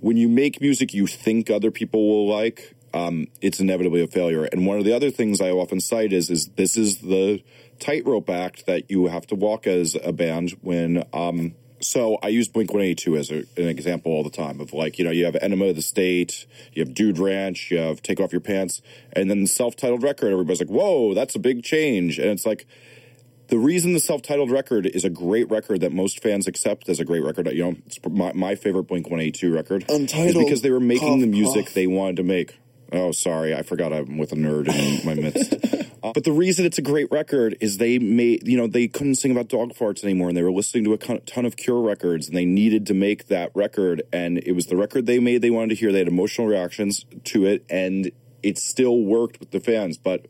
when you make music you think other people will like, um, it's inevitably a failure. And one of the other things I often cite is is this is the tightrope act that you have to walk as a band when. Um, so I use Blink 182 as a, an example all the time of like, you know, you have Enema of the State, you have Dude Ranch, you have Take Off Your Pants, and then the self titled record, everybody's like, whoa, that's a big change. And it's like, the reason the self-titled record is a great record that most fans accept as a great record, you know, it's my, my favorite Blink One Eighty Two record, Untitled, is because they were making cough, the music cough. they wanted to make. Oh, sorry, I forgot I'm with a nerd in my midst. Uh, but the reason it's a great record is they made, you know, they couldn't sing about dog farts anymore, and they were listening to a ton of Cure records, and they needed to make that record, and it was the record they made. They wanted to hear. They had emotional reactions to it, and it still worked with the fans, but.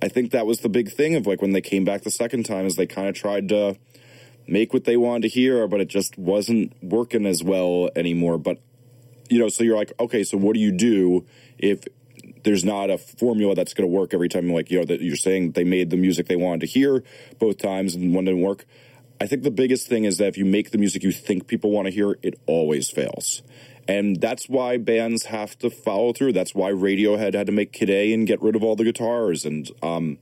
I think that was the big thing of like when they came back the second time is they kind of tried to make what they wanted to hear, but it just wasn't working as well anymore. But you know, so you're like, okay, so what do you do if there's not a formula that's going to work every time? Like you know that you're saying they made the music they wanted to hear both times and one didn't work. I think the biggest thing is that if you make the music you think people want to hear, it always fails. And that's why bands have to follow through. That's why Radiohead had to make Kid A and get rid of all the guitars. And um,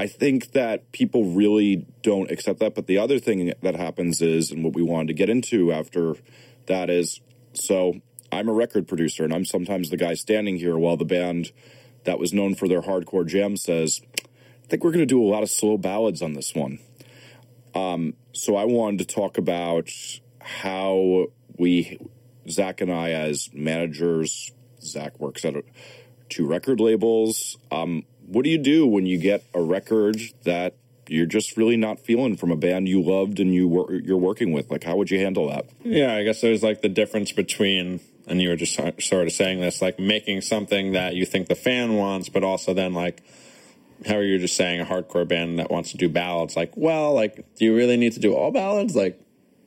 I think that people really don't accept that. But the other thing that happens is, and what we wanted to get into after that is so I'm a record producer, and I'm sometimes the guy standing here while the band that was known for their hardcore jam says, I think we're going to do a lot of slow ballads on this one. Um, so I wanted to talk about how we, Zach and I, as managers, Zach works at two record labels. Um, what do you do when you get a record that you're just really not feeling from a band you loved and you wor- you're working with? Like, how would you handle that? Yeah, I guess there's like the difference between, and you were just sort of saying this, like making something that you think the fan wants, but also then like how are you just saying a hardcore band that wants to do ballads? Like, well, like, do you really need to do all ballads? Like,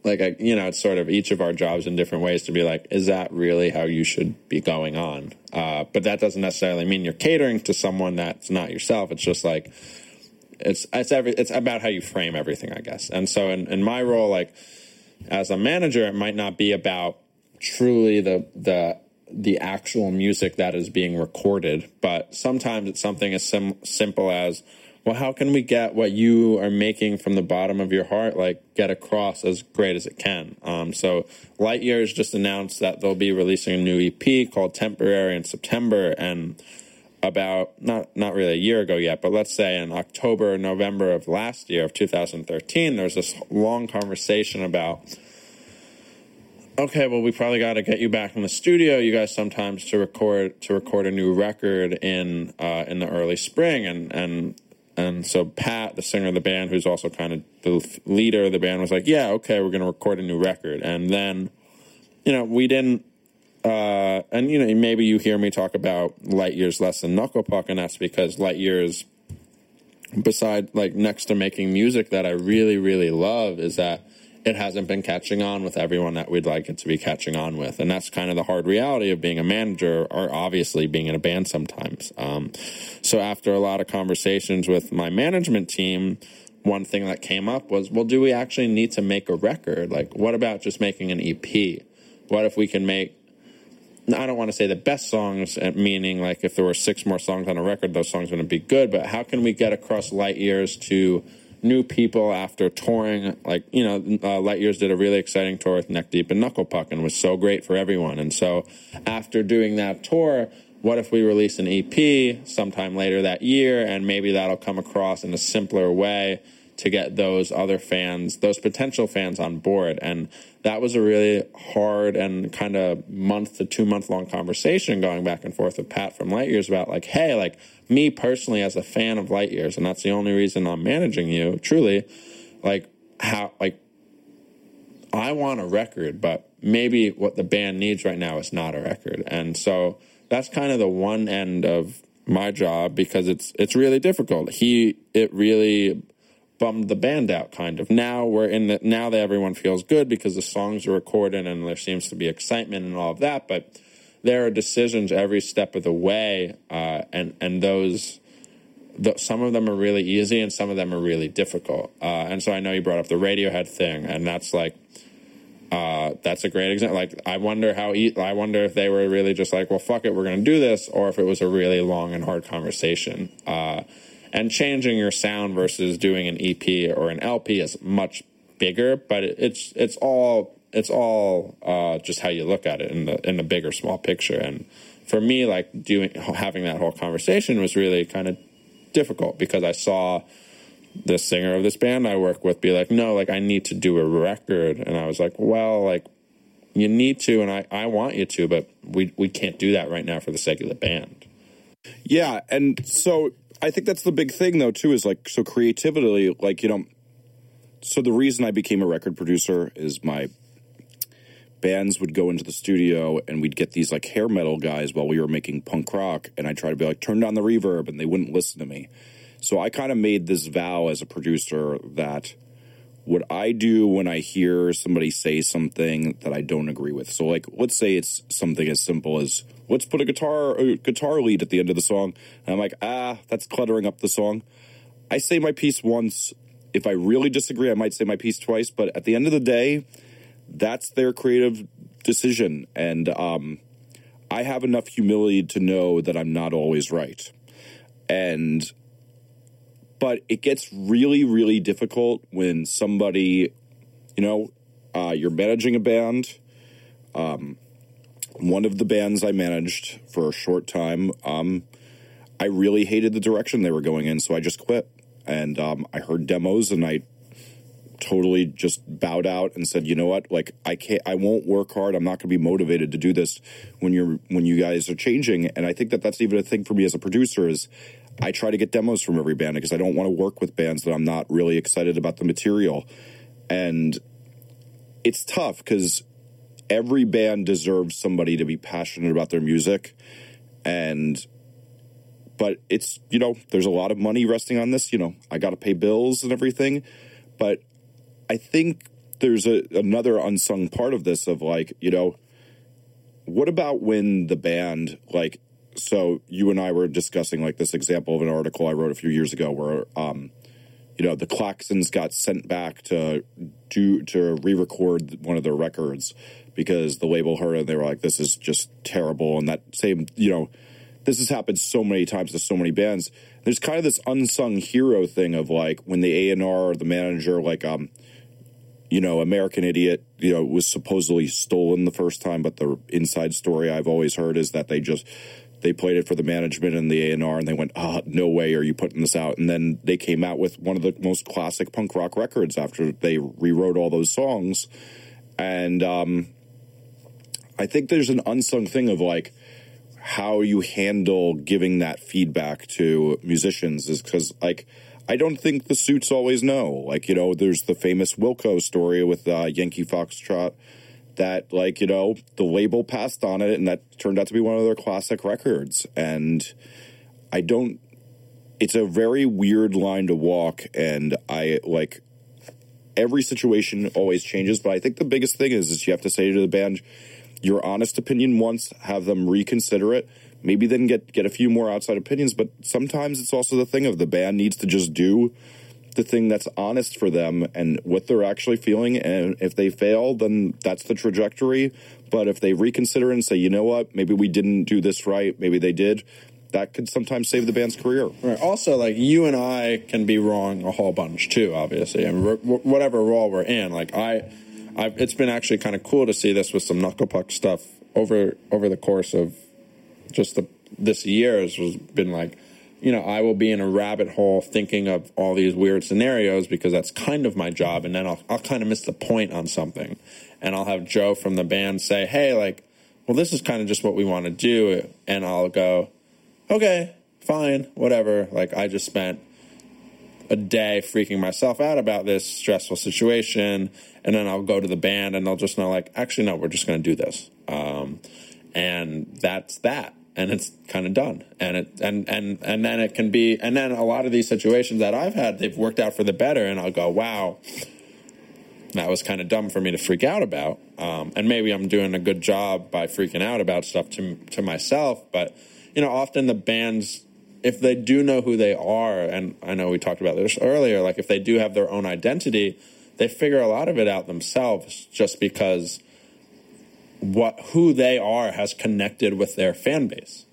like I, you know, it's sort of each of our jobs in different ways to be like, is that really how you should be going on? Uh, but that doesn't necessarily mean you're catering to someone that's not yourself. It's just like it's it's every it's about how you frame everything, I guess. And so in, in my role, like as a manager, it might not be about truly the the the actual music that is being recorded, but sometimes it's something as sim- simple as, well, how can we get what you are making from the bottom of your heart, like get across as great as it can? Um, so Years just announced that they'll be releasing a new EP called Temporary in September, and about not not really a year ago yet, but let's say in October, November of last year of 2013, there was this long conversation about okay, well, we probably got to get you back in the studio, you guys, sometimes to record to record a new record in uh, in the early spring, and and and so Pat, the singer of the band, who's also kind of the leader of the band, was like, yeah, okay, we're going to record a new record, and then you know we didn't. Uh, and you know maybe you hear me talk about light years less than knuckle puck and that's because light years beside like next to making music that i really really love is that it hasn't been catching on with everyone that we'd like it to be catching on with. And that's kind of the hard reality of being a manager or obviously being in a band sometimes. Um, so after a lot of conversations with my management team, one thing that came up was, well, do we actually need to make a record? Like, what about just making an EP? What if we can make I don't want to say the best songs, uh, meaning like if there were six more songs on a record, those songs wouldn't be good. But how can we get across light years to new people after touring? Like you know, uh, Light Years did a really exciting tour with Neck Deep and Knuckle Puck, and was so great for everyone. And so after doing that tour, what if we release an EP sometime later that year, and maybe that'll come across in a simpler way to get those other fans, those potential fans on board. And that was a really hard and kind of month to two month long conversation going back and forth with Pat from Light Years about like, hey, like me personally as a fan of Light Years, and that's the only reason I'm managing you, truly, like how like I want a record, but maybe what the band needs right now is not a record. And so that's kind of the one end of my job because it's it's really difficult. He it really bummed the band out kind of. Now we're in the now that everyone feels good because the songs are recorded and there seems to be excitement and all of that, but there are decisions every step of the way, uh, and and those. The, some of them are really easy and some of them are really difficult. Uh, and so I know you brought up the Radiohead thing, and that's like uh, that's a great example. Like, I wonder how, e- I wonder if they were really just like, well, fuck it, we're going to do this, or if it was a really long and hard conversation. And changing your sound versus doing an EP or an LP is much bigger, but it's it's all it's all uh, just how you look at it in the in the bigger small picture. And for me, like doing having that whole conversation was really kind of difficult because I saw the singer of this band I work with be like, no, like I need to do a record, and I was like, well, like you need to, and I I want you to, but we we can't do that right now for the sake of the band. Yeah, and so I think that's the big thing though too is like so creativity like you know so the reason I became a record producer is my bands would go into the studio and we'd get these like hair metal guys while we were making punk rock and I'd try to be like turn down the reverb and they wouldn't listen to me. So I kind of made this vow as a producer that what I do when I hear somebody say something that I don't agree with. So like let's say it's something as simple as let's put a guitar a guitar lead at the end of the song. And I'm like, "Ah, that's cluttering up the song." I say my piece once. If I really disagree, I might say my piece twice, but at the end of the day, that's their creative decision and um I have enough humility to know that I'm not always right. And but it gets really, really difficult when somebody, you know, uh, you're managing a band. Um, one of the bands I managed for a short time, um, I really hated the direction they were going in, so I just quit. And um, I heard demos, and I totally just bowed out and said, "You know what? Like, I can't. I won't work hard. I'm not going to be motivated to do this when you're when you guys are changing." And I think that that's even a thing for me as a producer is I try to get demos from every band because I don't want to work with bands that I'm not really excited about the material. And it's tough because every band deserves somebody to be passionate about their music. And, but it's, you know, there's a lot of money resting on this. You know, I got to pay bills and everything. But I think there's a, another unsung part of this of like, you know, what about when the band, like, so you and I were discussing like this example of an article I wrote a few years ago where um, you know the Klaxons got sent back to do to re-record one of their records because the label heard it and they were like this is just terrible. And that same you know this has happened so many times to so many bands. There's kind of this unsung hero thing of like when the A&R or the manager like um you know American Idiot you know was supposedly stolen the first time but the inside story I've always heard is that they just they played it for the management and the A&R and they went, oh, no way are you putting this out. And then they came out with one of the most classic punk rock records after they rewrote all those songs. And um, I think there's an unsung thing of like how you handle giving that feedback to musicians is because like I don't think the suits always know. Like, you know, there's the famous Wilco story with uh, Yankee Foxtrot that like you know the label passed on it and that turned out to be one of their classic records. And i don't it's a very weird line to walk. And i like every situation always changes. But i think the biggest thing is is you have to say to the band your honest opinion once have them reconsider it. Maybe then get get a few more outside opinions. But sometimes it's also the thing of the band needs to just do the thing that's honest for them and what they're actually feeling. And if they fail, then that's the trajectory. But if they reconsider and say, you know what, maybe we didn't do this right, maybe they did, that could sometimes save the band's career. Right. Also, like you and I can be wrong a whole bunch too, obviously, and whatever role we're in. Like I, I've, it's been actually kind of cool to see this with some knuckle puck stuff over over the course of just the this year has been like you know, I will be in a rabbit hole thinking of all these weird scenarios because that's kind of my job. And then I'll, I'll kind of miss the point on something. And I'll have Joe from the band say, hey, like, well, this is kind of just what we want to do. And I'll go, okay, fine, whatever. Like, I just spent a day freaking myself out about this stressful situation. And then I'll go to the band and they'll just know, like, actually, no, we're just going to do this. Um, and that's that and it's kind of done. And it and and and then it can be and then a lot of these situations that I've had they've worked out for the better and I'll go wow that was kind of dumb for me to freak out about. Um, and maybe I'm doing a good job by freaking out about stuff to to myself but you know often the bands if they do know who they are and I know we talked about this earlier like if they do have their own identity they figure a lot of it out themselves just because what who they are has connected with their fan base.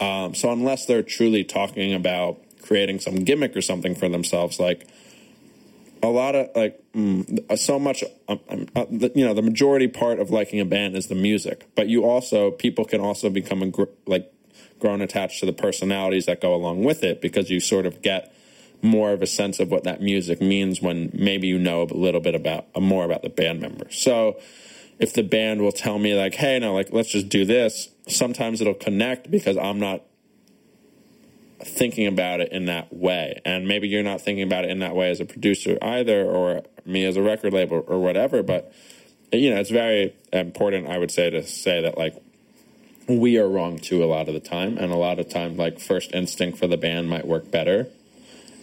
Um, so unless they're truly talking about creating some gimmick or something for themselves, like a lot of like mm, so much, um, um, uh, the, you know, the majority part of liking a band is the music, but you also people can also become a gr- like grown attached to the personalities that go along with it because you sort of get more of a sense of what that music means when maybe you know a little bit about uh, more about the band member. So if the band will tell me like, hey, no, like let's just do this, sometimes it'll connect because I'm not thinking about it in that way. And maybe you're not thinking about it in that way as a producer either, or me as a record label or whatever. But, you know, it's very important, I would say, to say that, like, we are wrong too a lot of the time. And a lot of time, like, first instinct for the band might work better.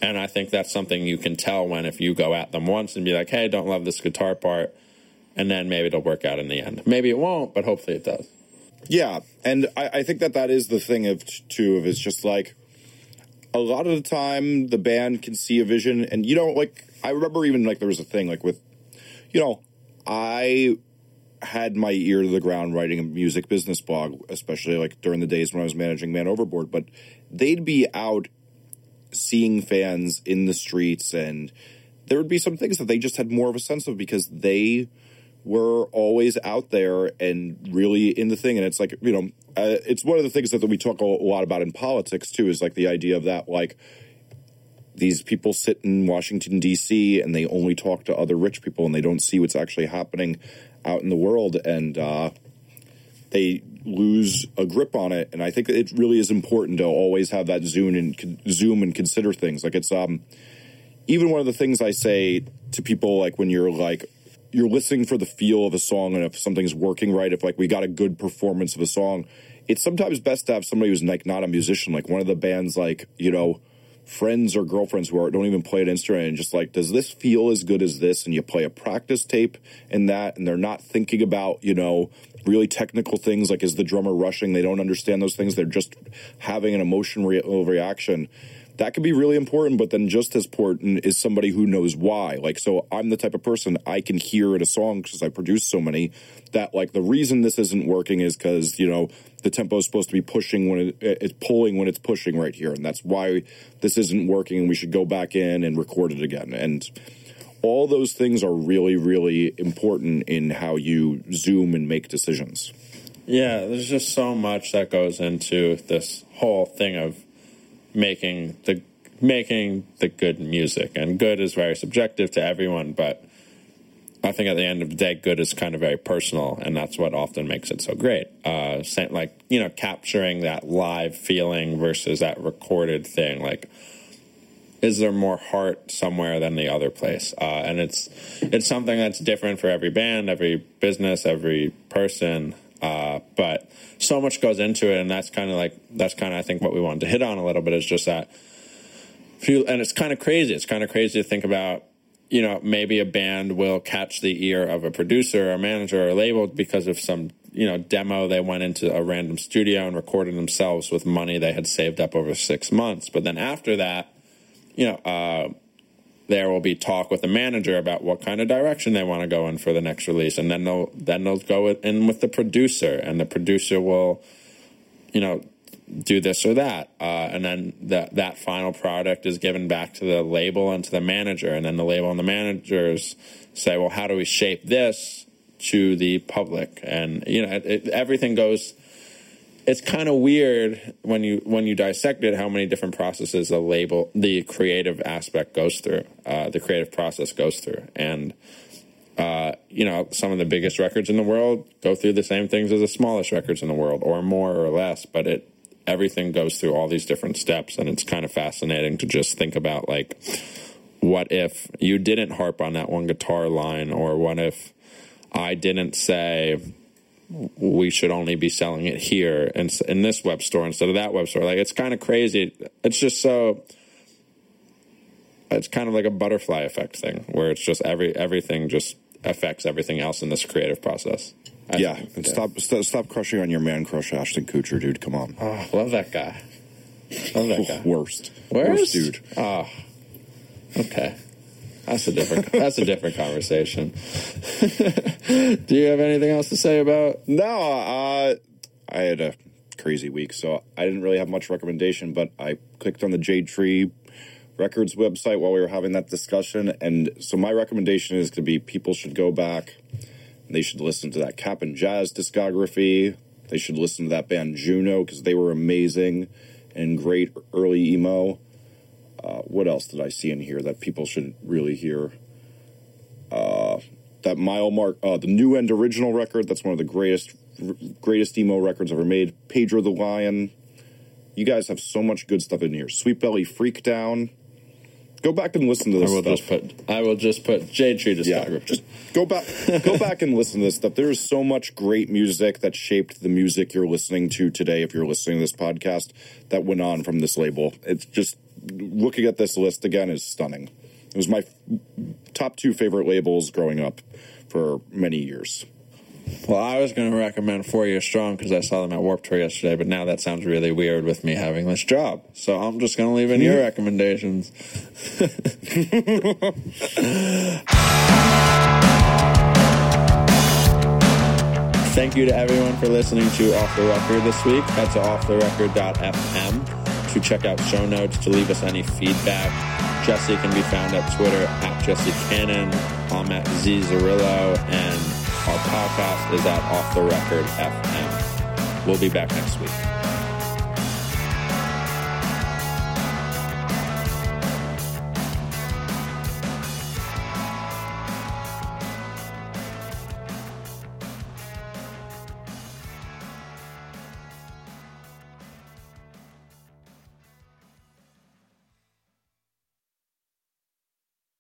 And I think that's something you can tell when if you go at them once and be like, hey, don't love this guitar part. And then maybe it'll work out in the end. Maybe it won't, but hopefully it does. Yeah, and I, I think that that is the thing of too of it's just like a lot of the time the band can see a vision, and you know, like I remember even like there was a thing like with, you know, I had my ear to the ground writing a music business blog, especially like during the days when I was managing Man Overboard, but they'd be out seeing fans in the streets and there would be some things that they just had more of a sense of because they were always out there and really in the thing. And it's like, you know, uh, it's one of the things that, that we talk a lot about in politics too, is like the idea of that, like, these people sit in Washington, D.C., and they only talk to other rich people and they don't see what's actually happening out in the world. And uh, they lose a grip on it. And I think it really is important to always have that zoom and zoom and consider things. Like it's um, even one of the things I say to people, like when you're like, you're listening for the feel of a song and if something's working right, if like we got a good performance of a song, it's sometimes best to have somebody who's like not a musician, like one of the bands, like you know, friends or girlfriends who are, don't even play an instrument, and just like, does this feel as good as this? And you play a practice tape and that, and they're not thinking about you know really technical things like is the drummer rushing? They don't understand those things. They're just having an emotional re- reaction that could be really important, but then just as important is somebody who knows why. Like, so I'm the type of person I can hear in a song because I produce so many that, like, the reason this isn't working is because, you know, the tempo is supposed to be pushing when it, it's pulling when it's pushing right here. And that's why this isn't working. And we should go back in and record it again. And all those things are really, really important in how you zoom and make decisions. Yeah, there's just so much that goes into this whole thing of making the making the good music. And good is very subjective to everyone, but I think at the end of the day, good is kind of very personal, and that's what often makes it so great. Uh, like you know, capturing that live feeling versus that recorded thing. Like, is there more heart somewhere than the other place? Uh, and it's it's something that's different for every band, every business, every person. Uh, but so much goes into it, and that's kind of like that's kind of I think what we wanted to hit on a little bit is just that. You, and it's kind of crazy. It's kind of crazy to think about. You know, maybe a band will catch the ear of a producer, or a manager, or a label because of some you know demo they went into a random studio and recorded themselves with money they had saved up over six months. But then after that, you know. Uh, there will be talk with the manager about what kind of direction they want to go in for the next release, and then they'll then they'll go in with the producer, and the producer will, you know, do this or that, uh, and then that that final product is given back to the label and to the manager, and then the label and the managers say, well, how do we shape this to the public, and you know, it, it, everything goes it's kind of weird when you when you dissect it how many different processes the label the creative aspect goes through uh, the creative process goes through. And uh, you know some of the biggest records in the world go through the same things as the smallest records in the world or more or less but it everything goes through all these different steps and it's kind of fascinating to just think about like what if you didn't harp on that one guitar line or what if i didn't say we should only be selling it here and in this web store instead of that web store. Like it's kind of crazy. It's just so. It's kind of like a butterfly effect thing, where it's just every everything just affects everything else in this creative process. I yeah, think, and yeah. Stop, stop stop crushing on your man crush, Ashton Kutcher, dude. Come on. Oh, love that guy. Love that guy. Worst. Worst, Worst dude. Oh, okay. That's a different that's a different conversation. Do you have anything else to say about? No, uh, I had a crazy week, so I didn't really have much recommendation. But I clicked on the Jade Tree Records website while we were having that discussion, and so my recommendation is to be people should go back. They should listen to that Cap'n Jazz discography. They should listen to that band Juno because they were amazing and great early emo. Uh, what else did I see in here that people should really hear? Uh, that mile mark, uh, the new end original record. That's one of the greatest, greatest emo records ever made. Pedro the Lion. You guys have so much good stuff in here. Sweetbelly Freakdown. Go back and listen to this I will stuff. just put I will just put Jade Tree discography. Yeah, just go back, go back and listen to this stuff. There is so much great music that shaped the music you're listening to today. If you're listening to this podcast, that went on from this label. It's just looking at this list again is stunning. It was my f- top two favorite labels growing up for many years. Well, I was going to recommend Four Year Strong because I saw them at Warped Tour yesterday, but now that sounds really weird with me having this job. So I'm just going to leave in your recommendations. Thank you to everyone for listening to Off the Record this week. Head to offtherecord.fm to check out show notes, to leave us any feedback. Jesse can be found at Twitter at Jesse Cannon. I'm at Z Zarrillo, and our podcast is at Off the Record FM. We'll be back next week.